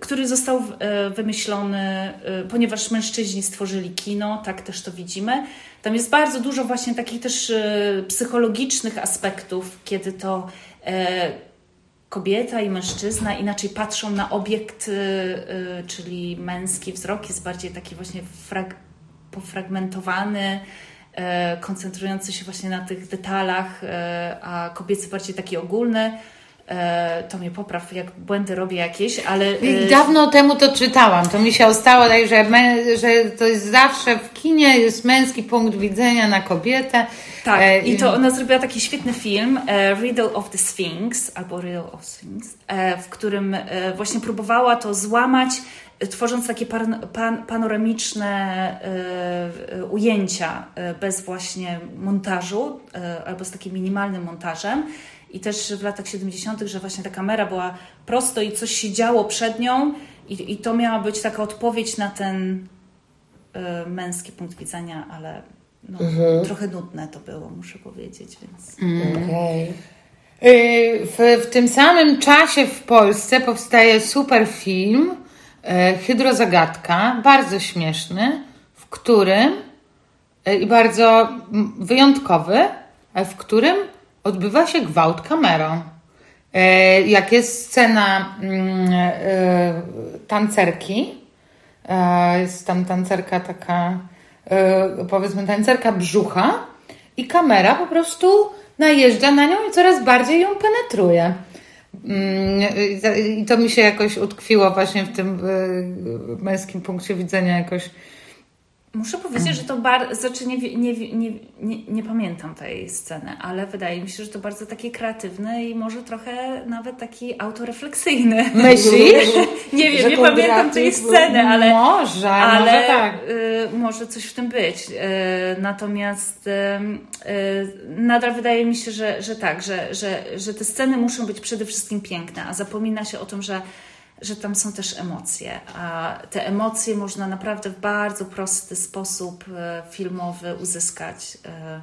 który został e, wymyślony, e, ponieważ mężczyźni stworzyli kino, tak też to widzimy. Tam jest bardzo dużo właśnie takich też e, psychologicznych aspektów, kiedy to e, kobieta i mężczyzna inaczej patrzą na obiekt, czyli męski wzrok jest bardziej taki właśnie frag- pofragmentowany, e, koncentrujący się właśnie na tych detalach, e, a kobiecy bardziej taki ogólny. E, To mnie popraw, jak błędy robię jakieś, ale... E, Dawno temu to czytałam. To mi się ostało, tak, że, że to jest zawsze w kinie jest męski punkt widzenia na kobietę. Tak, E, i to ona zrobiła taki świetny film, Riddle of the Sphinx, albo Riddle of Sphinx, w którym właśnie próbowała to złamać tworząc takie pan, pan, panoramiczne ujęcia bez właśnie montażu albo z takim minimalnym montażem. I też w latach 70., że właśnie ta kamera była prosto i coś się działo przed nią, i, i to miała być taka odpowiedź na ten męski punkt widzenia, ale no, mhm. trochę nudne to było, muszę powiedzieć. Więc... Mm. Okay. W, w tym samym czasie w Polsce powstaje super film E, Hydrozagadka, bardzo śmieszny, w którym e, i bardzo wyjątkowy, w którym odbywa się gwałt kamerą. Jak jest scena mm, tancerki, jest tam tancerka taka, powiedzmy, tancerka brzucha, i kamera po prostu najeżdża na nią i coraz bardziej ją penetruje. Mm, I to mi się jakoś utkwiło właśnie w tym e, męskim punkcie widzenia jakoś Muszę powiedzieć, że to bardzo, znaczy nie, nie, nie, nie, nie pamiętam tej sceny, ale wydaje mi się, że to bardzo takie kreatywne i może trochę nawet taki autorefleksyjny. Myślisz? nie wiem, nie pamiętam tej sceny, ale może, ale może, tak. y, może coś w tym być. Y, natomiast y, y, nadal wydaje mi się, że, że tak, że, że, że te sceny muszą być przede wszystkim piękne, a zapomina się o tym, że że tam są też emocje, a te emocje można naprawdę w bardzo prosty sposób e, filmowy uzyskać. E,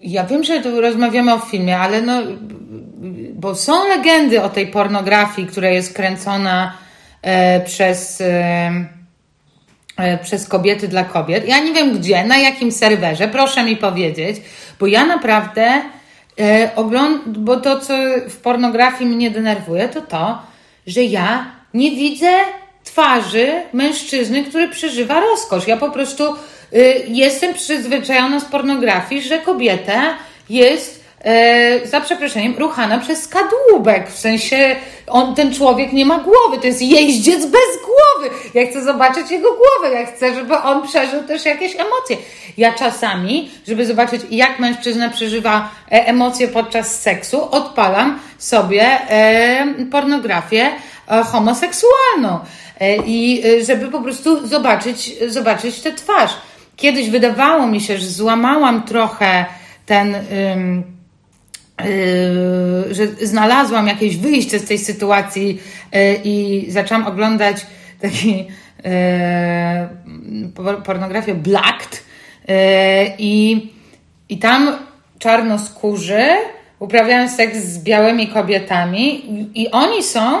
ja wiem, że tu rozmawiamy o filmie, ale no, bo są legendy o tej pornografii, która jest kręcona e, przez, e, e, przez kobiety dla kobiet. Ja nie wiem gdzie, na jakim serwerze, proszę mi powiedzieć, bo ja naprawdę e, bo to, co w pornografii mnie denerwuje, to to, że ja nie widzę twarzy mężczyzny, który przeżywa rozkosz. Ja po prostu y, jestem przyzwyczajona z pornografii, że kobieta jest e, za przeproszeniem, ruchana przez kadłubek. W sensie on, ten człowiek nie ma głowy, to jest jeździec bez głowy. Ja chcę zobaczyć jego głowę, ja chcę, żeby on przeżył też jakieś emocje. Ja czasami, żeby zobaczyć, jak mężczyzna przeżywa e, emocje podczas seksu, odpalam sobie e, pornografię e, homoseksualną. I żeby po prostu zobaczyć, zobaczyć tę twarz. Kiedyś wydawało mi się, że złamałam trochę ten. Yy, że znalazłam jakieś wyjście z tej sytuacji yy, i zaczęłam oglądać taki yy, pornografię Blacked i, i tam czarnoskórzy uprawiają seks z białymi kobietami i oni są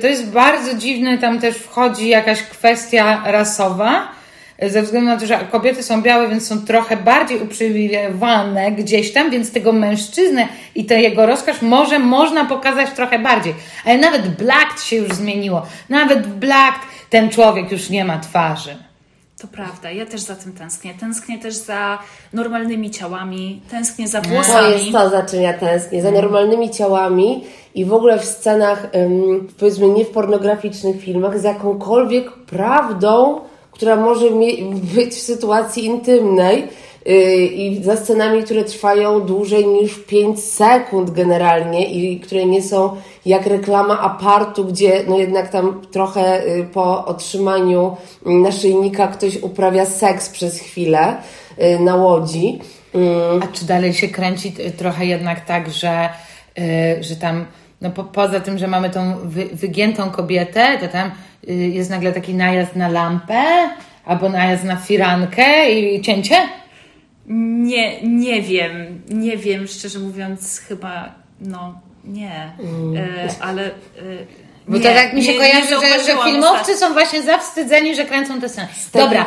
to jest bardzo dziwne, tam też wchodzi jakaś kwestia rasowa, ze względu na to, że kobiety są białe, więc są trochę bardziej uprzywilejowane gdzieś tam, więc tego mężczyznę i to jego rozkaz może można pokazać trochę bardziej. Ale nawet Black się już zmieniło. Nawet w Black ten człowiek już nie ma twarzy. To prawda, ja też za tym tęsknię. Tęsknię też za normalnymi ciałami, tęsknię za włosami. To jest to, za czym ja tęsknię, za normalnymi ciałami i w ogóle w scenach, powiedzmy nie w pornograficznych filmach, za jakąkolwiek prawdą, która może być w sytuacji intymnej y, i za scenami, które trwają dłużej niż 5 sekund generalnie i które nie są jak reklama apartu, gdzie no jednak tam trochę y, po otrzymaniu naszyjnika ktoś uprawia seks przez chwilę y, na łodzi. A czy dalej się kręci trochę jednak tak, że, że tam no po, poza tym, że mamy tą wy, wygiętą kobietę, to tam y, jest nagle taki najazd na lampę albo najazd na firankę i cięcie? Nie, nie wiem. Nie wiem, szczerze mówiąc, chyba no nie. Mm. E, ale. E, bo nie, to tak mi się nie, kojarzy, nie że, że filmowcy są właśnie zawstydzeni, że kręcą te sceny. Dobra,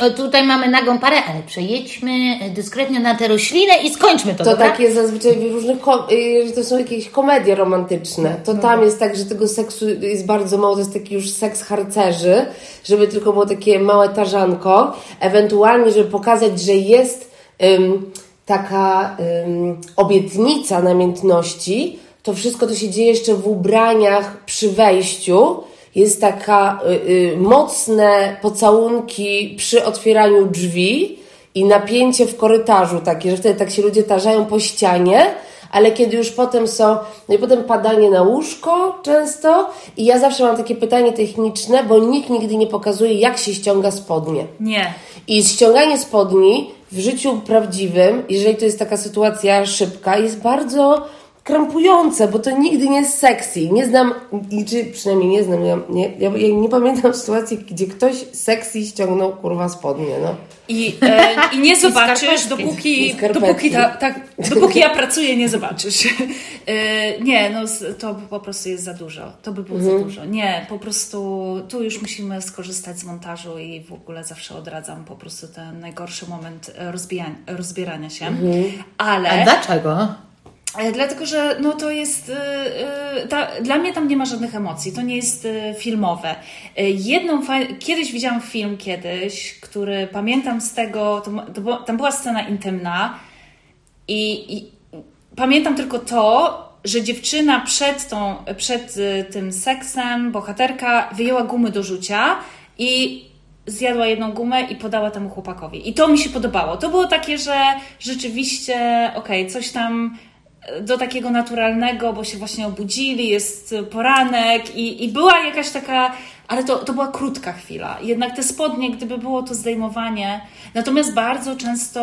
e, tutaj mamy nagą parę, ale przejedźmy e, dyskretnie na tę roślinę i skończmy to, To dobra? tak jest zazwyczaj w różnych, y, to są jakieś komedie romantyczne. To tam jest tak, że tego seksu jest bardzo mało, to jest taki już seks harcerzy, żeby tylko było takie małe tarzanko. Ewentualnie, żeby pokazać, że jest taka ym, obietnica namiętności, to wszystko to się dzieje jeszcze w ubraniach przy wejściu. Jest taka y, y, mocne pocałunki przy otwieraniu drzwi i napięcie w korytarzu takie, że wtedy tak się ludzie tarzają po ścianie, ale kiedy już potem są, no i potem padanie na łóżko często i ja zawsze mam takie pytanie techniczne, bo nikt nigdy nie pokazuje, jak się ściąga spodnie. Nie. I ściąganie spodni w życiu prawdziwym, jeżeli to jest taka sytuacja szybka, jest bardzo krępujące, bo to nigdy nie jest sexy. Nie znam, czy przynajmniej nie znam, ja nie, ja, ja nie pamiętam sytuacji, gdzie ktoś sexy ściągnął kurwa spodnie, no. I, e, i nie zobaczysz. I dopóki, dopóki, ta, tak, dopóki ja pracuję, nie zobaczysz. E, nie, no to po prostu jest za dużo. To by było Mhm. za dużo. Nie, po prostu tu już musimy skorzystać z montażu i w ogóle zawsze odradzam po prostu ten najgorszy moment e, rozbijania, rozbierania się. Mhm. Ale... A dlaczego? E, Dlatego, że no to jest. e, e, Ta, dla mnie tam nie ma żadnych emocji. To nie jest e, filmowe. E, Jedną. Kiedyś widziałam film kiedyś, który pamiętam z tego. To, to, tam była scena intymna i, i pamiętam tylko to, że dziewczyna przed, tą, przed tym seksem, bohaterka wyjęła gumy do rzucia i zjadła jedną gumę i podała temu chłopakowi. I to mi się podobało. To było takie, że rzeczywiście, okej, coś tam do takiego naturalnego, bo się właśnie obudzili, jest poranek i, i była jakaś taka, ale to, to była krótka chwila. Jednak te spodnie, gdyby było to zdejmowanie, natomiast bardzo często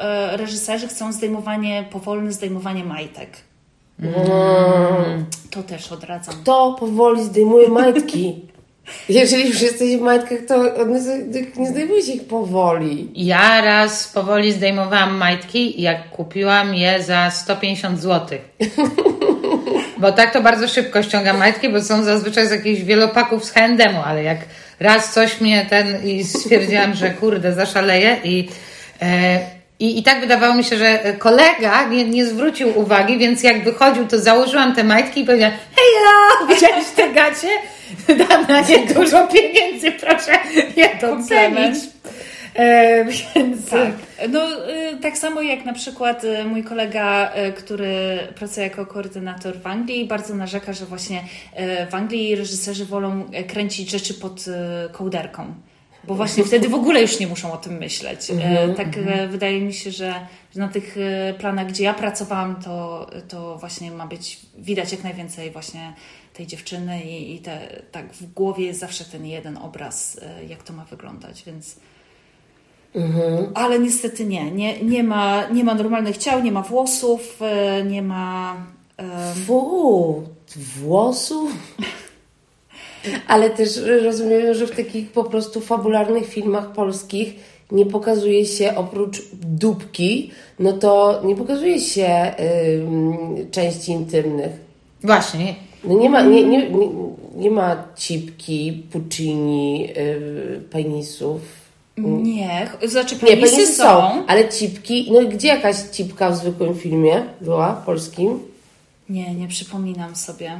e, reżyserzy chcą zdejmowanie, powolne zdejmowanie majtek. To też odradzam. Kto powoli zdejmuje majtki? Jeżeli już jesteś w majtkach, to nie zdejmuje się ich powoli. Ja raz powoli zdejmowałam majtki, jak kupiłam je za 150 zł. Bo tak to bardzo szybko ściągam majtki, bo są zazwyczaj z jakichś wielopaków z H&M-u, ale jak raz coś mnie ten i stwierdziłam, że kurde, zaszaleję i, e, i, i tak wydawało mi się, że kolega nie, nie zwrócił uwagi, więc jak wychodził, to założyłam te majtki i powiedziałam, hej ja, widziałeś te gacie? Dam na nie dużo pieniędzy, proszę je docenić. E, więc Tak. No, y, tak samo jak na przykład y, mój kolega, y, który pracuje jako koordynator w Anglii, bardzo narzeka, że właśnie w Anglii reżyserzy wolą y, kręcić rzeczy pod kołderką. Bo właśnie wtedy w ogóle już nie muszą o tym myśleć. E, tak e, wydaje mi się, że na tych e, planach, gdzie ja pracowałam, to, to właśnie ma być widać jak najwięcej właśnie tej dziewczyny i, i te, tak w głowie jest zawsze ten jeden obraz, jak to ma wyglądać, więc ale niestety nie, nie, nie, ma, nie ma normalnych ciał, nie ma włosów, nie ma. e, Fu, włosów. Ale też rozumiem, że w takich po prostu fabularnych filmach polskich nie pokazuje się oprócz dupki, no to nie pokazuje się części intymnych. Właśnie. No nie ma, nie, nie, nie, nie ma cipki, puccini, yy, penisów. nie, znaczy Nie, penisy, penisy są. są, ale cipki, no gdzie jakaś cipka w zwykłym filmie była, polskim? Nie, nie przypominam sobie.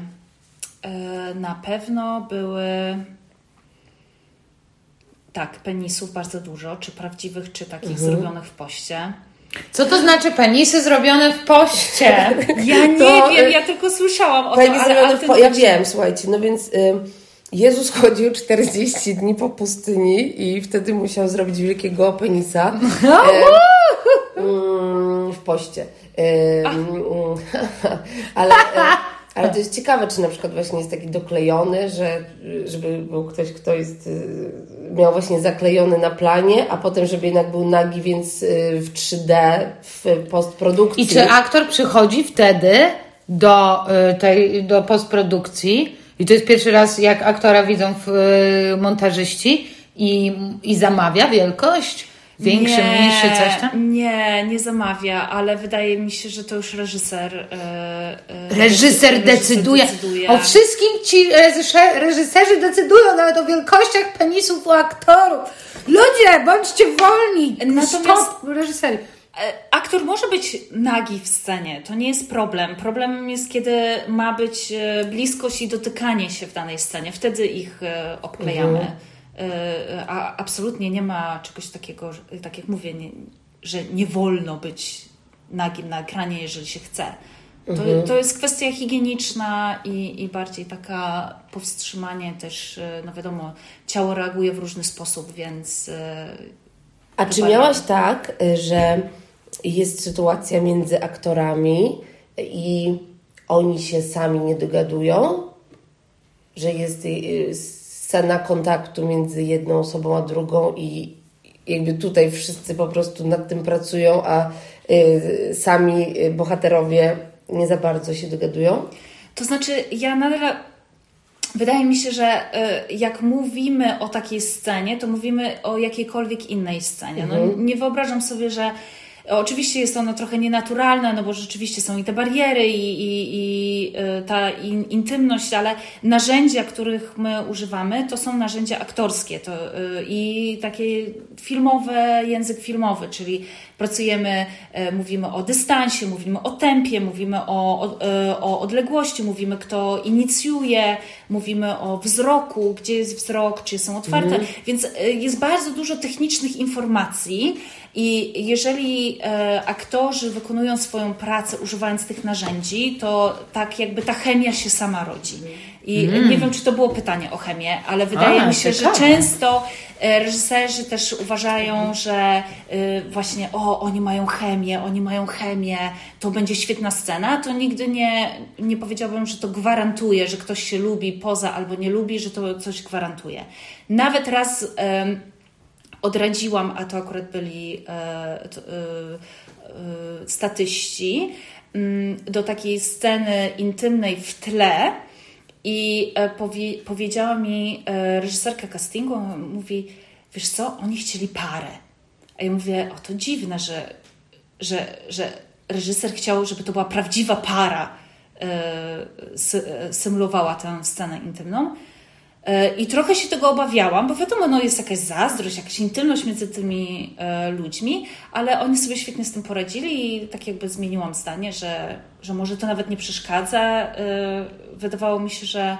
E, Na pewno były. Tak, penisów bardzo dużo, czy prawdziwych, czy takich Mhm. zrobionych w poście. Co to znaczy penisy zrobione w poście? Ja nie To, wiem, y, ja tylko słyszałam o tym, ale w po... Ja autentycznie- wiem, słuchajcie, no więc y, Jezus chodził 40 dni po pustyni i wtedy musiał zrobić wielkiego penisa e, mm, w poście. E, mm, ale, e, ale to jest ciekawe, czy na przykład właśnie jest taki doklejony, że żeby był ktoś, kto jest y, miał właśnie zaklejony na planie, a potem żeby jednak był nagi, więc y, w 3D w postprodukcji. I czy aktor przychodzi wtedy do y, tej, do postprodukcji i to jest pierwszy raz, jak aktora widzą w, montażyści i, i zamawia wielkość? Większy, nie, mniejszy, coś tam? Nie, nie zamawia, ale wydaje mi się, że to już reżyser. e, e, Reżyser decyduje. O wszystkim ci reżyser, reżyserzy decydują, nawet o wielkościach penisów u aktorów. Ludzie, bądźcie wolni. Natomiast- Stop, reżysery. E, Aktor może być nagi w scenie, to nie jest problem. Problemem jest, kiedy ma być bliskość i dotykanie się w danej scenie. Wtedy ich obklejamy. Mhm. E, A absolutnie nie ma czegoś takiego, tak jak mówię, nie, że nie wolno być nagim na ekranie, jeżeli się chce. To, Mhm. to jest kwestia higieniczna i, i bardziej taka powstrzymanie też, e, no wiadomo, ciało reaguje w różny sposób, więc e, A czy miałaś tak, że jest sytuacja między aktorami i oni się sami nie dogadują, że jest scena kontaktu między jedną osobą a drugą i jakby tutaj wszyscy po prostu nad tym pracują, a y, sami bohaterowie nie za bardzo się dogadują? To znaczy, ja nadal Wydaje mi się, że y, jak mówimy o takiej scenie, to mówimy o jakiejkolwiek innej scenie. No, mhm. nie wyobrażam sobie, że Oczywiście jest ono trochę nienaturalne, no bo rzeczywiście są i te bariery, i, i, i y, ta in, intymność, ale narzędzia, których my używamy, to są narzędzia aktorskie to, y, i takie filmowe, język filmowy, czyli pracujemy, y, mówimy o dystansie, mówimy o tempie, mówimy o, o, o odległości, mówimy kto inicjuje, mówimy o wzroku, gdzie jest wzrok, czy są otwarte, mhm. więc jest bardzo dużo technicznych informacji, i jeżeli e, aktorzy wykonują swoją pracę używając tych narzędzi, to tak jakby ta chemia się sama rodzi. I mm. nie wiem, czy to było pytanie o chemię, ale wydaje A, mi się, ciekawe. że często e, reżyserzy też uważają, że e, właśnie o, oni mają chemię, oni mają chemię, to będzie świetna scena, to nigdy nie, nie powiedziałabym, że to gwarantuje, że ktoś się lubi poza albo nie lubi, że to coś gwarantuje. Nawet raz odradziłam, a to akurat byli e, e, e, statyści, mm, do takiej sceny intymnej w tle. I powie, powiedziała mi reżyserka castingu, mówi, wiesz co, oni chcieli parę. A ja mówię, o to dziwne, że, że, że reżyser chciał, żeby to była prawdziwa para, symulowała tę scenę intymną. E, I trochę się tego obawiałam, bo wiadomo, no jest jakaś zazdrość, jakaś intymność między tymi e, ludźmi, ale oni sobie świetnie z tym poradzili i tak jakby zmieniłam zdanie, że, że może to nawet nie przeszkadza. E, wydawało mi się, że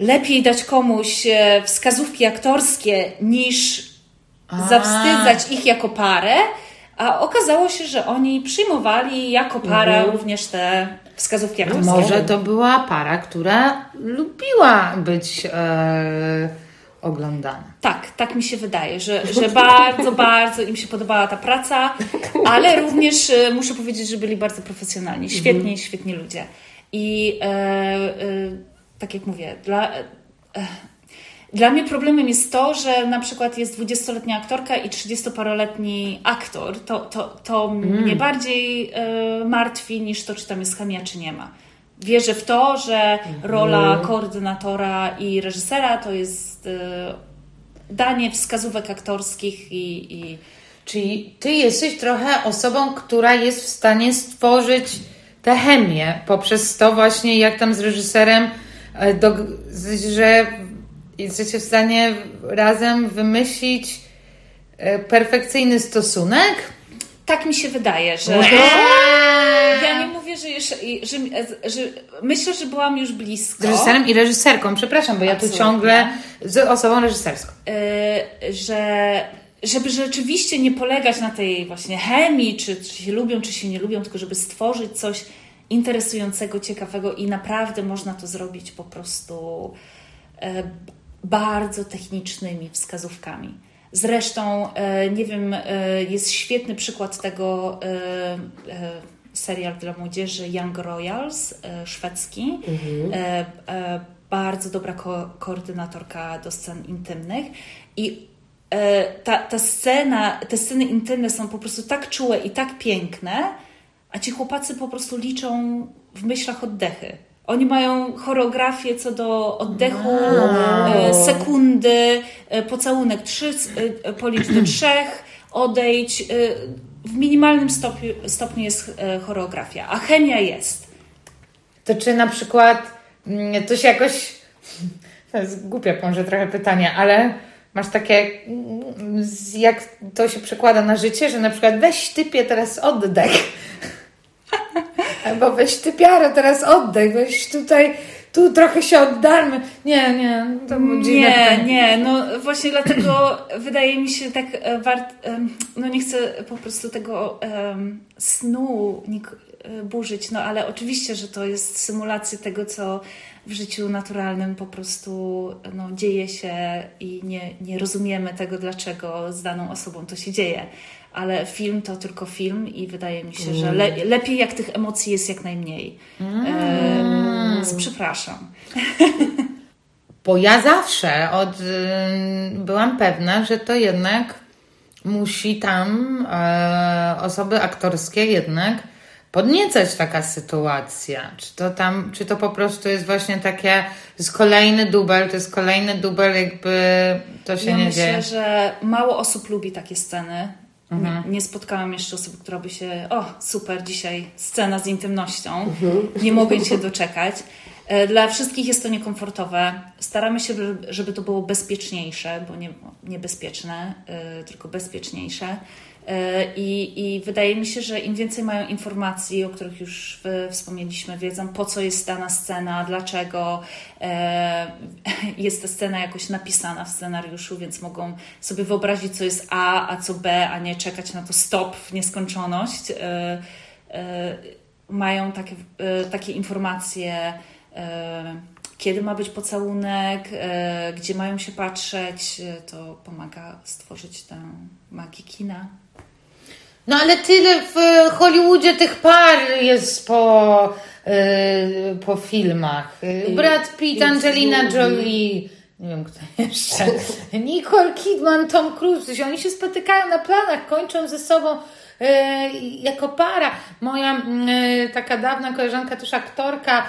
lepiej dać komuś wskazówki aktorskie niż a. zawstydzać ich jako parę, a okazało się, że oni przyjmowali jako para mhm. również te wskazówki aktorskie. No może to była para, która lubiła być e, oglądana. Tak, tak mi się wydaje, że, że bardzo, bardzo im się podobała ta praca, ale również e, muszę powiedzieć, że byli bardzo profesjonalni, świetni, mhm. świetni ludzie. I e, e, tak jak mówię, dla, e, dla mnie problemem jest to, że na przykład jest 20-letnia aktorka i 30-paroletni aktor. To, to, to mm. mnie bardziej y, martwi niż to, czy tam jest chemia, czy nie ma. Wierzę w to, że mhm. rola koordynatora i reżysera to jest y, danie wskazówek aktorskich i, i. Czyli ty jesteś trochę osobą, która jest w stanie stworzyć tę chemię poprzez to właśnie, jak tam z reżyserem, e, do, że jesteście w stanie razem wymyślić e, perfekcyjny stosunek? Tak mi się wydaje, że. Ja nie mówię, że, jeszcze, że, że, myślę, że byłam już blisko. Z reżyserem i reżyserką, przepraszam, bo ja tu ciągle z osobą reżyserską. Yy, że żeby rzeczywiście nie polegać na tej właśnie chemii, czy, czy się lubią, czy się nie lubią, tylko żeby stworzyć coś interesującego, ciekawego i naprawdę można to zrobić po prostu e, bardzo technicznymi wskazówkami. Zresztą, e, nie wiem, e, jest świetny przykład tego e, serial dla młodzieży Young Royals, szwedzki. Mhm. Bardzo dobra ko koordynatorka do scen intymnych. I ta, ta scena, te sceny intymne są po prostu tak czułe i tak piękne, a ci chłopacy po prostu liczą w myślach oddechy. Oni mają choreografię co do oddechu, wow. sekundy, e, pocałunek trzy, e, policz do trzech, odejdź. E, w minimalnym stopniu, stopniu jest choreografia, a chemia jest. To czy na przykład mm, to się jakoś. To jest głupie może trochę pytanie, ale masz takie, mm, jak to się przekłada na życie, że na przykład weź typie teraz oddech Albo weź ty piarę, teraz oddaj, weź tutaj tu trochę się oddalmy. Nie, nie, to Nie, nie, no właśnie dlatego wydaje mi się tak e, wart, no nie chcę po prostu tego em, snu nik- e, burzyć, no ale oczywiście, że to jest symulacja tego, co w życiu naturalnym po prostu no, dzieje się i nie, nie rozumiemy tego, dlaczego z daną osobą to się dzieje. Ale film to tylko film i wydaje mi się, że le- lepiej jak tych emocji jest jak najmniej. Em, przepraszam. Bo ja zawsze od, y, byłam pewna, że to jednak musi tam e, osoby aktorskie jednak podniecać taka sytuacja. Czy to tam, czy to po prostu jest właśnie takie, to jest kolejny dubel, to jest kolejny dubel, jakby to się ja nie myślę, dzieje. że mało osób lubi takie sceny. Nie, nie spotkałam jeszcze osoby, która by się, o super, dzisiaj scena z intymnością, nie mogę się doczekać. E, Dla wszystkich jest to niekomfortowe. Staramy się, żeby- żeby to było bezpieczniejsze, bo nie niebezpieczne, e, tylko bezpieczniejsze. E, I, I wydaje mi się, że im więcej mają informacji, o których już w- wspomnieliśmy, wiedzą po co jest dana scena, dlaczego e, jest ta scena jakoś napisana w scenariuszu, więc mogą sobie wyobrazić, co jest A, a co B, a nie czekać na to stop w nieskończoność. E, e, mają takie, e, takie informacje, e, kiedy ma być pocałunek, e, gdzie mają się patrzeć, e, to pomaga stworzyć tę magię kina. No ale tyle w Hollywoodzie tych par jest po, y, po filmach. I- Brad Pitt, Angelina. Jolie, nie wiem kto jeszcze, Nicole Kidman, Tom Cruise. Oni się spotykają na planach, kończą ze sobą jako para. Moja y, taka dawna koleżanka, też aktorka,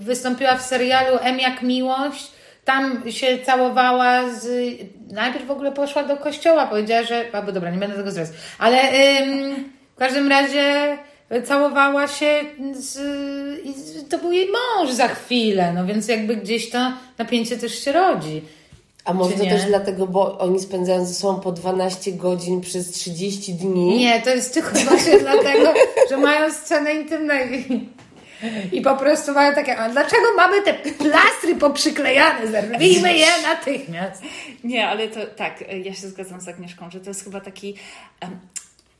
wystąpiła w serialu M jak miłość. Tam się całowała z. Najpierw w ogóle poszła do kościoła, powiedziała, że. Albo dobra, nie będę tego zdradzać. Ale ym, w każdym razie całowała się z. i To był jej mąż za chwilę, no więc jakby gdzieś to napięcie też się rodzi. A może to też dlatego, bo oni spędzają ze sobą po 12 godzin przez 30 dni. Nie, to jest tylko właśnie dlatego, że mają scenę intymną i, po prostu mają takie, a dlaczego mamy te plastry poprzyklejane? Zerwijmy je natychmiast. Nie, ale to tak, ja się zgadzam z Agnieszką, że to jest chyba taki. em,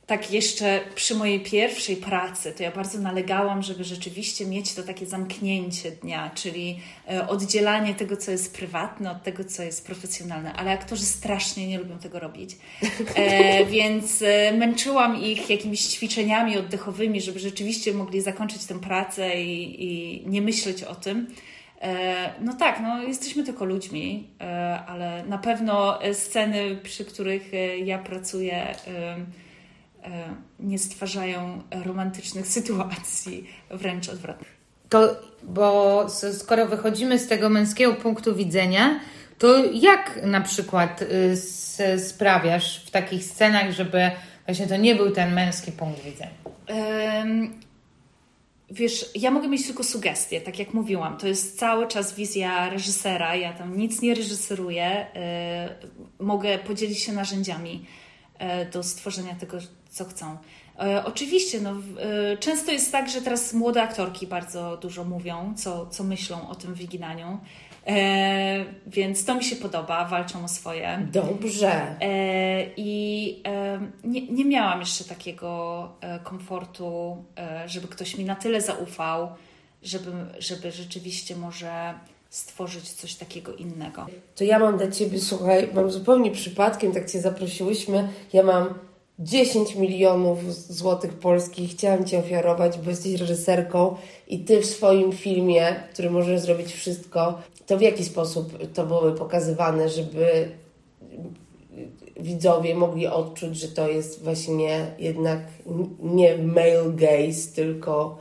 Tak, jeszcze przy mojej pierwszej pracy, to ja bardzo nalegałam, żeby rzeczywiście mieć to takie zamknięcie dnia, czyli e, oddzielanie tego, co jest prywatne, od tego, co jest profesjonalne. Ale aktorzy strasznie nie lubią tego robić. E, więc e, męczyłam ich jakimiś ćwiczeniami oddechowymi, żeby rzeczywiście mogli zakończyć tę pracę i, i nie myśleć o tym. E, No tak, no jesteśmy tylko ludźmi, ale na pewno sceny, przy których ja pracuję, nie stwarzają romantycznych sytuacji, wręcz odwrotnie. To, bo skoro wychodzimy z tego męskiego punktu widzenia, to jak na przykład y, sprawiasz w takich scenach, żeby właśnie to nie był ten męski punkt widzenia? Em, Wiesz, ja mogę mieć tylko sugestie, tak jak mówiłam. To jest cały czas wizja reżysera. Ja tam nic nie reżyseruję. e, Mogę podzielić się narzędziami e, do stworzenia tego, co chcą. E, Oczywiście, no, e, często jest tak, że teraz młode aktorki bardzo dużo mówią, co, co myślą o tym wyginaniu. E, Więc to mi się podoba, walczą o swoje. Dobrze. E, I e, nie, nie miałam jeszcze takiego e, komfortu, żeby ktoś mi na tyle zaufał, żeby, żeby rzeczywiście może stworzyć coś takiego innego. To ja mam dla Ciebie, słuchaj, mam zupełnie przypadkiem, tak Cię zaprosiłyśmy, ja mam 10 milionów złotych polskich, chciałam Ci ofiarować, bo jesteś reżyserką i Ty w swoim filmie, który możesz zrobić wszystko, to w jaki sposób to byłoby pokazywane, żeby widzowie mogli odczuć, że to jest właśnie jednak nie male gaze, tylko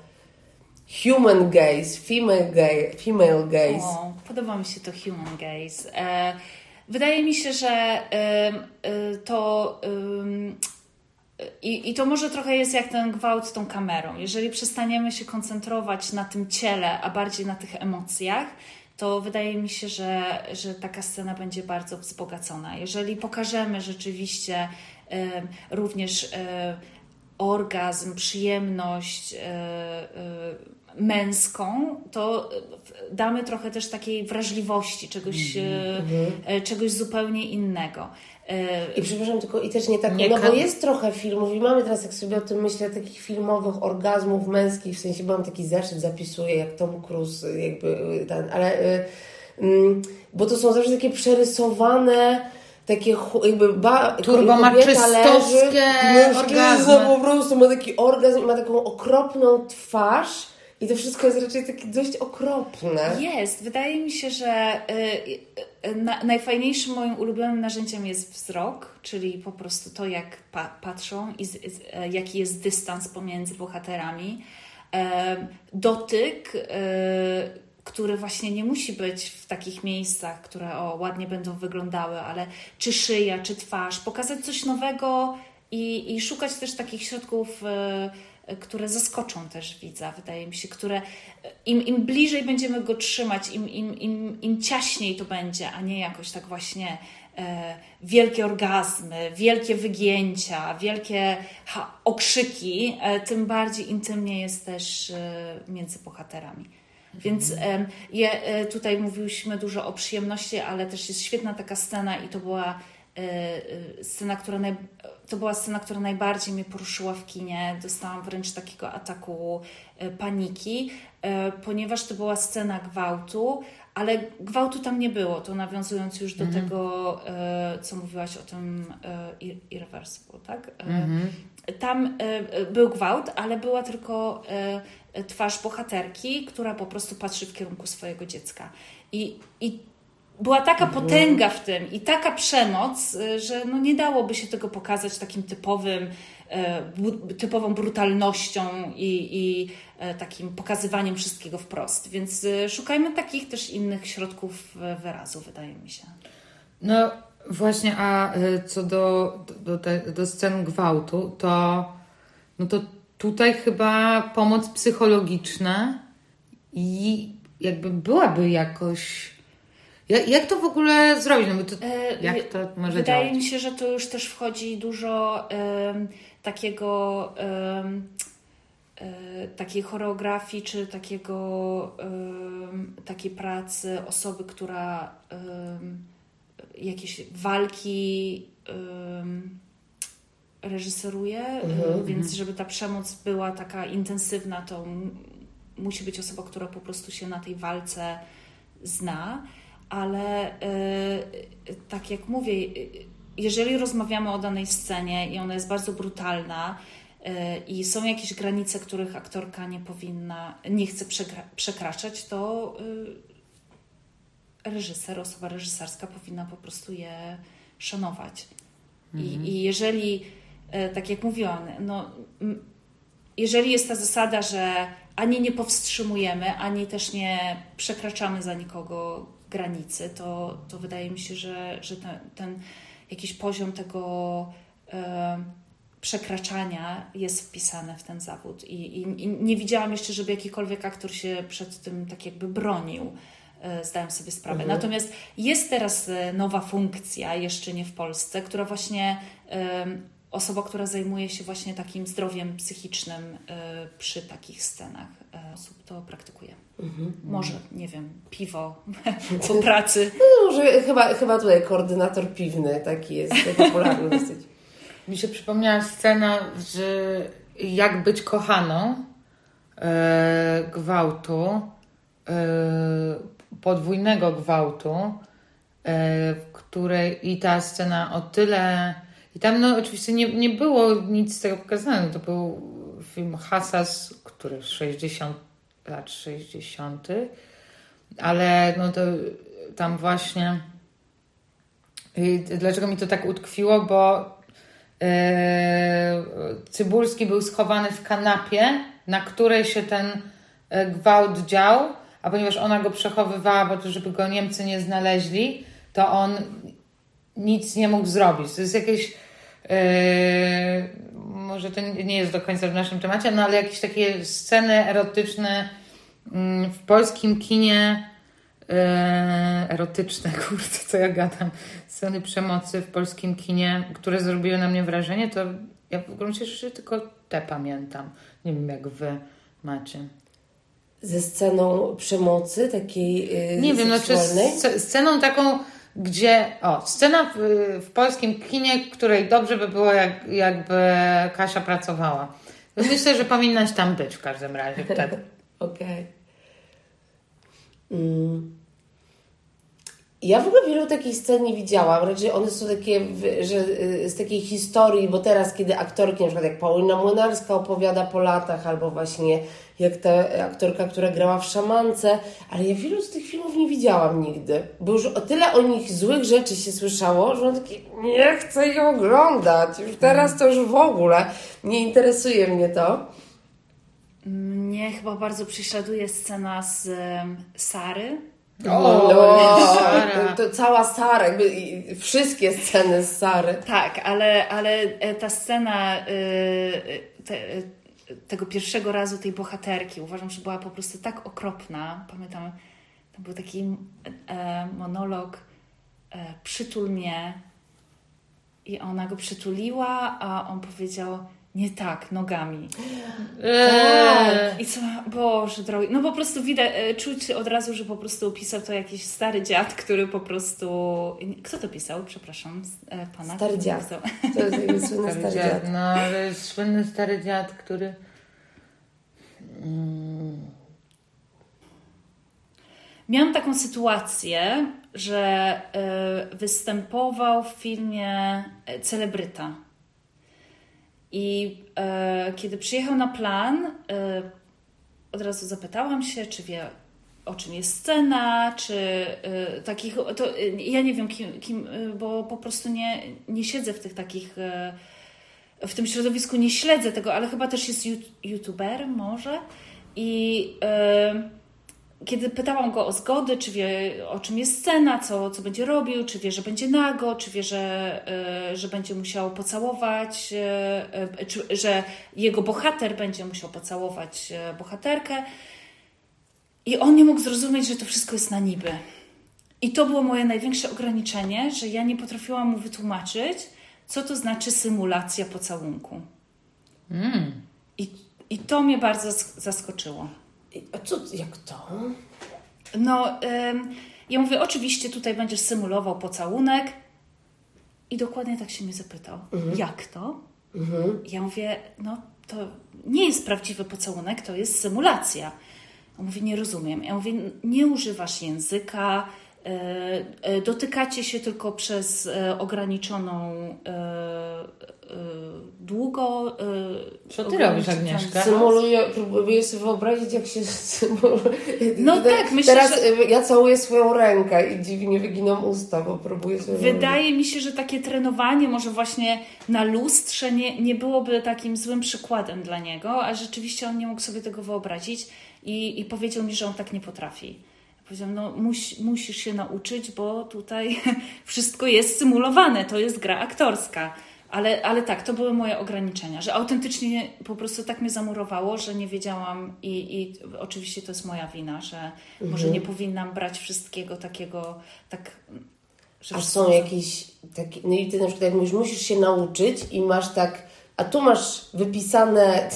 human gaze, female gaze, female gaze. O, podoba mi się to human gaze. E, wydaje mi się, że em, e, to. I, I to może trochę jest jak ten gwałt z tą kamerą. Jeżeli przestaniemy się koncentrować na tym ciele, a bardziej na tych emocjach, to wydaje mi się, że, że taka scena będzie bardzo wzbogacona. Jeżeli pokażemy rzeczywiście em, również e, orgazm, przyjemność męską, to damy trochę też takiej wrażliwości, czegoś, mm. czegoś zupełnie innego. I przepraszam, tylko i też nie tak, nie no bo jest trochę filmów i mamy teraz, jak sobie o tym myślę, takich filmowych orgazmów męskich, w sensie, bo mam taki zeszyt, zapisuję, jak Tom Cruise, jakby ten, ale mm, bo to są zawsze takie przerysowane takie jakby ba, turbomachystowskie orgazmy. po prostu ma taki orgazm i ma taką okropną twarz i to wszystko jest raczej takie dość okropne. Jest. Wydaje mi się, że y, y, na, najfajniejszym moim ulubionym narzędziem jest wzrok, czyli po prostu to, jak pa, patrzą i z, jaki jest dystans pomiędzy bohaterami. Dotyk, y, który właśnie nie musi być w takich miejscach, które o, ładnie będą wyglądały, ale czy szyja, czy twarz, pokazać coś nowego i, i szukać też takich środków które zaskoczą też widza, wydaje mi się, które im, im bliżej będziemy go trzymać, im, im, im, im ciaśniej to będzie, a nie jakoś tak właśnie e, wielkie orgazmy, wielkie wygięcia, wielkie ha, okrzyki, e, tym bardziej intymnie jest też e, między bohaterami. Więc e, je, tutaj mówiliśmy dużo o przyjemności, ale też jest świetna taka scena i to była E, e, scena, która naj... to była scena, która najbardziej mnie poruszyła w kinie. Dostałam wręcz takiego ataku e, paniki, ponieważ to była scena gwałtu, ale gwałtu tam nie było. To nawiązując już do mhm. tego, co mówiłaś o tym irreversible, tak? Mhm. Tam był gwałt, ale była tylko twarz bohaterki, która po prostu patrzy w kierunku swojego dziecka. I, i była taka mhm. potęga w tym i taka przemoc, y, że no nie dałoby się tego pokazać takim typowym, e, typową brutalnością i, i e, takim pokazywaniem wszystkiego wprost. Więc y, szukajmy takich też innych środków wyrazu, wydaje mi się. No właśnie, a y, co do, do, do, do scen gwałtu, to, no to tutaj chyba pomoc psychologiczna i jakby byłaby jakoś jak, jak to w ogóle zrobić? No bo to, e, jak to może Wydaje działać? mi się, że to już też wchodzi dużo um, takiego um, takiej choreografii, czy takiego, um, takiej pracy osoby, która jakieś walki reżyseruje, mhm. więc żeby ta przemoc była taka intensywna, to musi być osoba, która po prostu się na tej walce zna ale y, tak jak mówię, jeżeli rozmawiamy o danej scenie i ona jest bardzo brutalna y, i są jakieś granice, których aktorka nie powinna, nie chce przekraczać, to y, reżyser, osoba reżyserska powinna po prostu je szanować. Mhm. I, I, jeżeli, tak jak mówiłam, no, jeżeli jest ta zasada, że ani nie powstrzymujemy, ani też nie przekraczamy za nikogo granicy, to, to wydaje mi się, że, że ten, ten jakiś poziom tego e, przekraczania jest wpisany w ten zawód. I, i, I, nie widziałam jeszcze, żeby jakikolwiek aktor się przed tym tak jakby bronił. E, zdałem sobie sprawę. Mhm. Natomiast jest teraz e, nowa funkcja, jeszcze nie w Polsce, która właśnie osoba, która zajmuje się właśnie takim zdrowiem psychicznym przy takich scenach osób to praktykuje. Mhm. Może, nie wiem, piwo po pracy. No, może chyba, chyba tutaj koordynator piwny taki jest popularny dosyć. Mi się przypomniała scena, że jak być kochaną e, gwałtu, e, podwójnego gwałtu, e, w której i ta scena o tyle i tam no oczywiście nie, nie było nic z tego pokazane. To był film Hassas, który 60 lat 60. Ale no to tam właśnie dlaczego mi to tak utkwiło, bo yy, Cybulski był schowany w kanapie, na której się ten e, gwałt dział, a ponieważ ona go przechowywała, bo to żeby go Niemcy nie znaleźli, to on nic nie mógł zrobić. To jest jakieś Yy, może to nie jest do końca w naszym temacie, no ale jakieś takie sceny erotyczne yy, w polskim kinie yy, erotyczne, kurde, co ja gadam, sceny przemocy w polskim kinie, które zrobiły na mnie wrażenie, to Ja w gruncie rzeczy tylko te pamiętam. Nie wiem, jak wy macie. Ze sceną przemocy takiej yy, Nie wiem, seksualnej? sc- sceną taką, gdzie. O, scena w, w polskim kinie, której dobrze by było, jak, jakby Kasia pracowała. Myślę, że powinnaś tam być w każdym razie wtedy. Okej. Mm. Ja w ogóle wielu takich scen nie widziałam. Raczej one są takie, że y, z takiej historii, bo teraz, kiedy aktorki, na przykład jak Paulina Młynarska opowiada po latach, albo właśnie jak ta aktorka, która grała w Szamance, ale ja wielu z tych filmów nie widziałam nigdy, bo już o tyle o nich złych rzeczy się słyszało, że on taki, nie chcę ich oglądać, już teraz to już w ogóle nie interesuje mnie to. Mnie chyba bardzo prześladuje scena z Sary. O, Sara. to, to cała Sara, jakby wszystkie sceny z Sary. Tak, ale, ale e, ta scena y, y, te, y, tego pierwszego razu tej bohaterki uważam, że była po prostu tak okropna. Pamiętam, to był taki e, monolog e, przytul mnie i ona go przytuliła, a on powiedział nie tak, nogami. Eee. I co, Boże drogi, no po prostu widać, e, czuć od razu, że po prostu pisał to jakiś stary dziad, który po prostu... Kto to pisał? Przepraszam, e, pana. Stary dziad. pisał? To jest słynny Stary stary dziad, dziad. no, ale jest słynny stary dziad, który. Miałam taką sytuację, że e, występował w filmie Celebryta. I e, kiedy przyjechał na plan, e, od razu zapytałam się, czy wie o czym jest scena, czy e, takich. To, e, ja nie wiem, kim, kim e, bo po prostu nie, nie siedzę w tych takich. W tym środowisku nie śledzę tego, ale chyba też jest you- youtuberem może. I kiedy pytałam go o zgody, czy wie o czym jest scena, co, co będzie robił, czy wie, że będzie nago, czy wie, że, e, że będzie musiał pocałować, e, e, czy, że jego bohater będzie musiał pocałować bohaterkę. I on nie mógł zrozumieć, że to wszystko jest na niby. I to było moje największe ograniczenie, że ja nie potrafiłam mu wytłumaczyć, co to znaczy symulacja pocałunku. Mm. I, i to mnie bardzo sk- zaskoczyło. A co, jak to? No, ym, ja mówię, oczywiście tutaj będziesz symulował pocałunek. I dokładnie tak się mnie zapytał. Jak to? Ja mówię, no to nie jest prawdziwy pocałunek, to jest symulacja. On mówi, nie rozumiem. Ja mówię, nie używasz języka, e, e, dotykacie się tylko przez e, ograniczoną długo. e, Co ty robisz, Agnieszka? Symuluję, próbuję sobie wyobrazić, jak się symuluje. No Te- tak, myślę, Teraz że- y, ja całuję swoją rękę i dziwnie wyginą usta, bo próbuję sobie Wydaje mi się, że takie trenowanie może właśnie na lustrze nie, nie byłoby takim złym przykładem dla niego, a rzeczywiście on nie mógł sobie tego wyobrazić i, i powiedział mi, że on tak nie potrafi. Ja powiedziałam, no muś, musisz się nauczyć, bo tutaj wszystko jest symulowane, to jest gra aktorska. Ale, ale tak, to były moje ograniczenia, że autentycznie po prostu tak mnie zamurowało, że nie wiedziałam i, i oczywiście to jest moja wina, że może nie powinnam brać wszystkiego takiego tak... że A są jakieś takie, no i ty na przykład jak mówisz, musisz się nauczyć i masz tak, a tu masz wypisane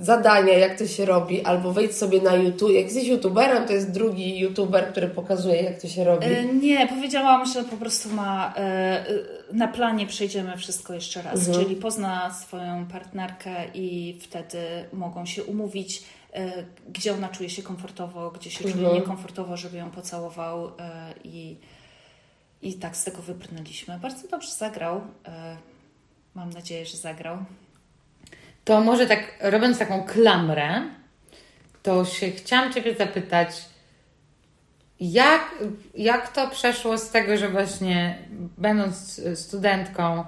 zadania, jak to się robi, albo wejdź sobie na YouTube, jak jesteś youtuberem, to jest drugi youtuber, który pokazuje, jak to się robi. E, Nie, powiedziałam, że po prostu ma e, e, na planie przejdziemy wszystko jeszcze raz, czyli pozna swoją partnerkę i wtedy mogą się umówić, gdzie ona czuje się komfortowo, gdzie się czuje niekomfortowo, żeby ją pocałował i, i tak z tego wybrnęliśmy. Bardzo dobrze zagrał. Mam nadzieję, że zagrał. To może tak, robiąc taką klamrę, to się chciałam Ciebie zapytać, jak, jak to przeszło z tego, że właśnie będąc studentką,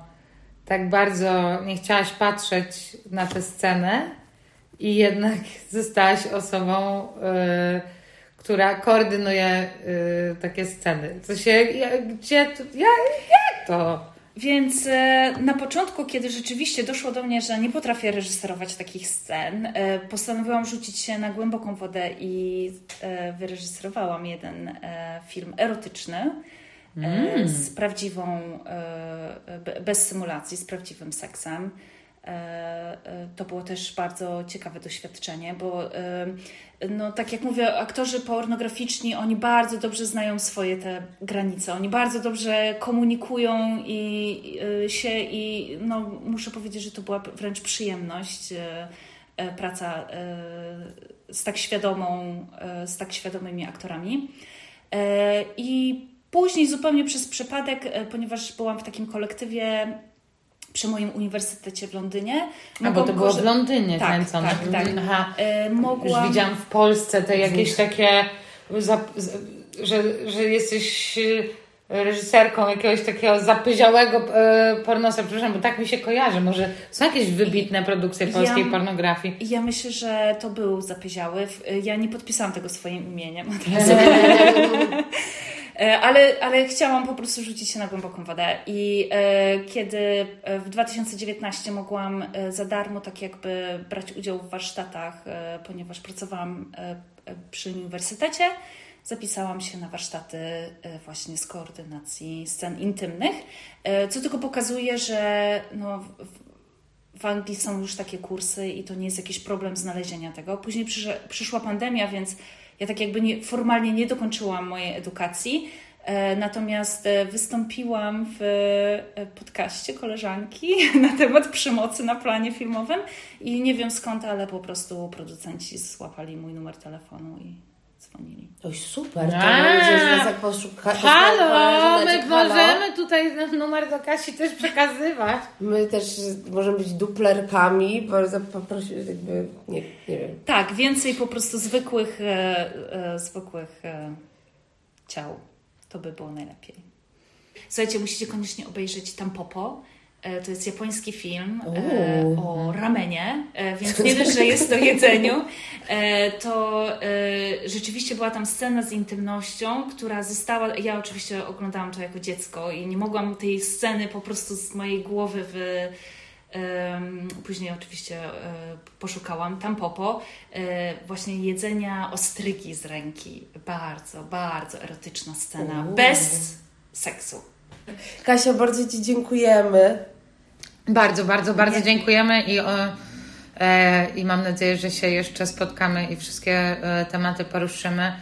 tak bardzo nie chciałaś patrzeć na tę scenę i jednak zostałaś osobą, y, która koordynuje y, takie sceny. Co się, ja, gdzie, ja, jak to? Więc e, na początku, kiedy rzeczywiście doszło do mnie, że nie potrafię reżyserować takich scen, e, postanowiłam rzucić się na głęboką wodę i e, wyreżyserowałam jeden film erotyczny mm. z prawdziwą, bez symulacji, z prawdziwym seksem. To było też bardzo ciekawe doświadczenie, bo no, tak jak mówię, aktorzy pornograficzni, oni bardzo dobrze znają swoje te granice, oni bardzo dobrze komunikują i, się i no, muszę powiedzieć, że to była wręcz przyjemność praca z tak świadomą, z tak świadomymi aktorami. I później zupełnie przez przypadek, ponieważ byłam w takim kolektywie przy moim uniwersytecie w Londynie. A bo to było w Londynie tak, kręcone. Tak, tak. Aha. E, mogłam... Już widziałam w Polsce te jakieś takie, że, że jesteś e, reżyserką jakiegoś takiego zapyziałego e, pornosa, przepraszam, bo tak mi się kojarzy. Może są jakieś wybitne produkcje polskiej ja, pornografii? Ja myślę, że to był zapyziały. Ja nie podpisałam tego swoim imieniem. E, ale, ale chciałam po prostu rzucić się na głęboką wodę. I e, kiedy e, w 2019 mogłam za darmo tak jakby brać udział w warsztatach, ponieważ pracowałam przy uniwersytecie, zapisałam się na warsztaty właśnie z koordynacji scen intymnych, co tylko pokazuje, że no, w, Anglii są już takie kursy i to nie jest jakiś problem znalezienia tego. Później przyszła pandemia, więc ja tak jakby nie, formalnie nie dokończyłam mojej edukacji, e, natomiast e, wystąpiłam w e, podcaście koleżanki na temat przemocy na planie filmowym i nie wiem skąd, ale po prostu producenci złapali mój numer telefonu i dzwonili. Oj, super, to będzie nas jak poszuka. Halo, my możemy tutaj numer do Kasi też przekazywać. My też możemy być duplerkami, bardzo poprosić, jakby, nie, nie wiem. Tak, więcej po prostu zwykłych, e, e, zwykłych e, ciał. To by było najlepiej. Słuchajcie, musicie koniecznie obejrzeć Tampopo. E, to jest japoński film e, o ramenie, e, więc nie dość, że jest o jedzeniu, to rzeczywiście była tam scena z intymnością, która została. Ja oczywiście oglądałam to jako dziecko i nie mogłam tej sceny po prostu z mojej głowy w. Później oczywiście poszukałam tam popo właśnie jedzenia ostrygi z ręki. Bardzo, bardzo erotyczna scena, bez seksu. Kasia, bardzo Ci dziękujemy. Bardzo, bardzo, bardzo dziękujemy i, e, i mam nadzieję, że się jeszcze spotkamy i wszystkie e, tematy poruszymy.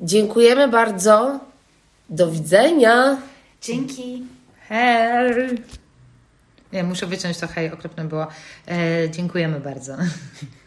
Dziękujemy bardzo. Do widzenia. Dzięki. Hej. Nie, muszę wyciąć to hej, okropne było. E, dziękujemy bardzo.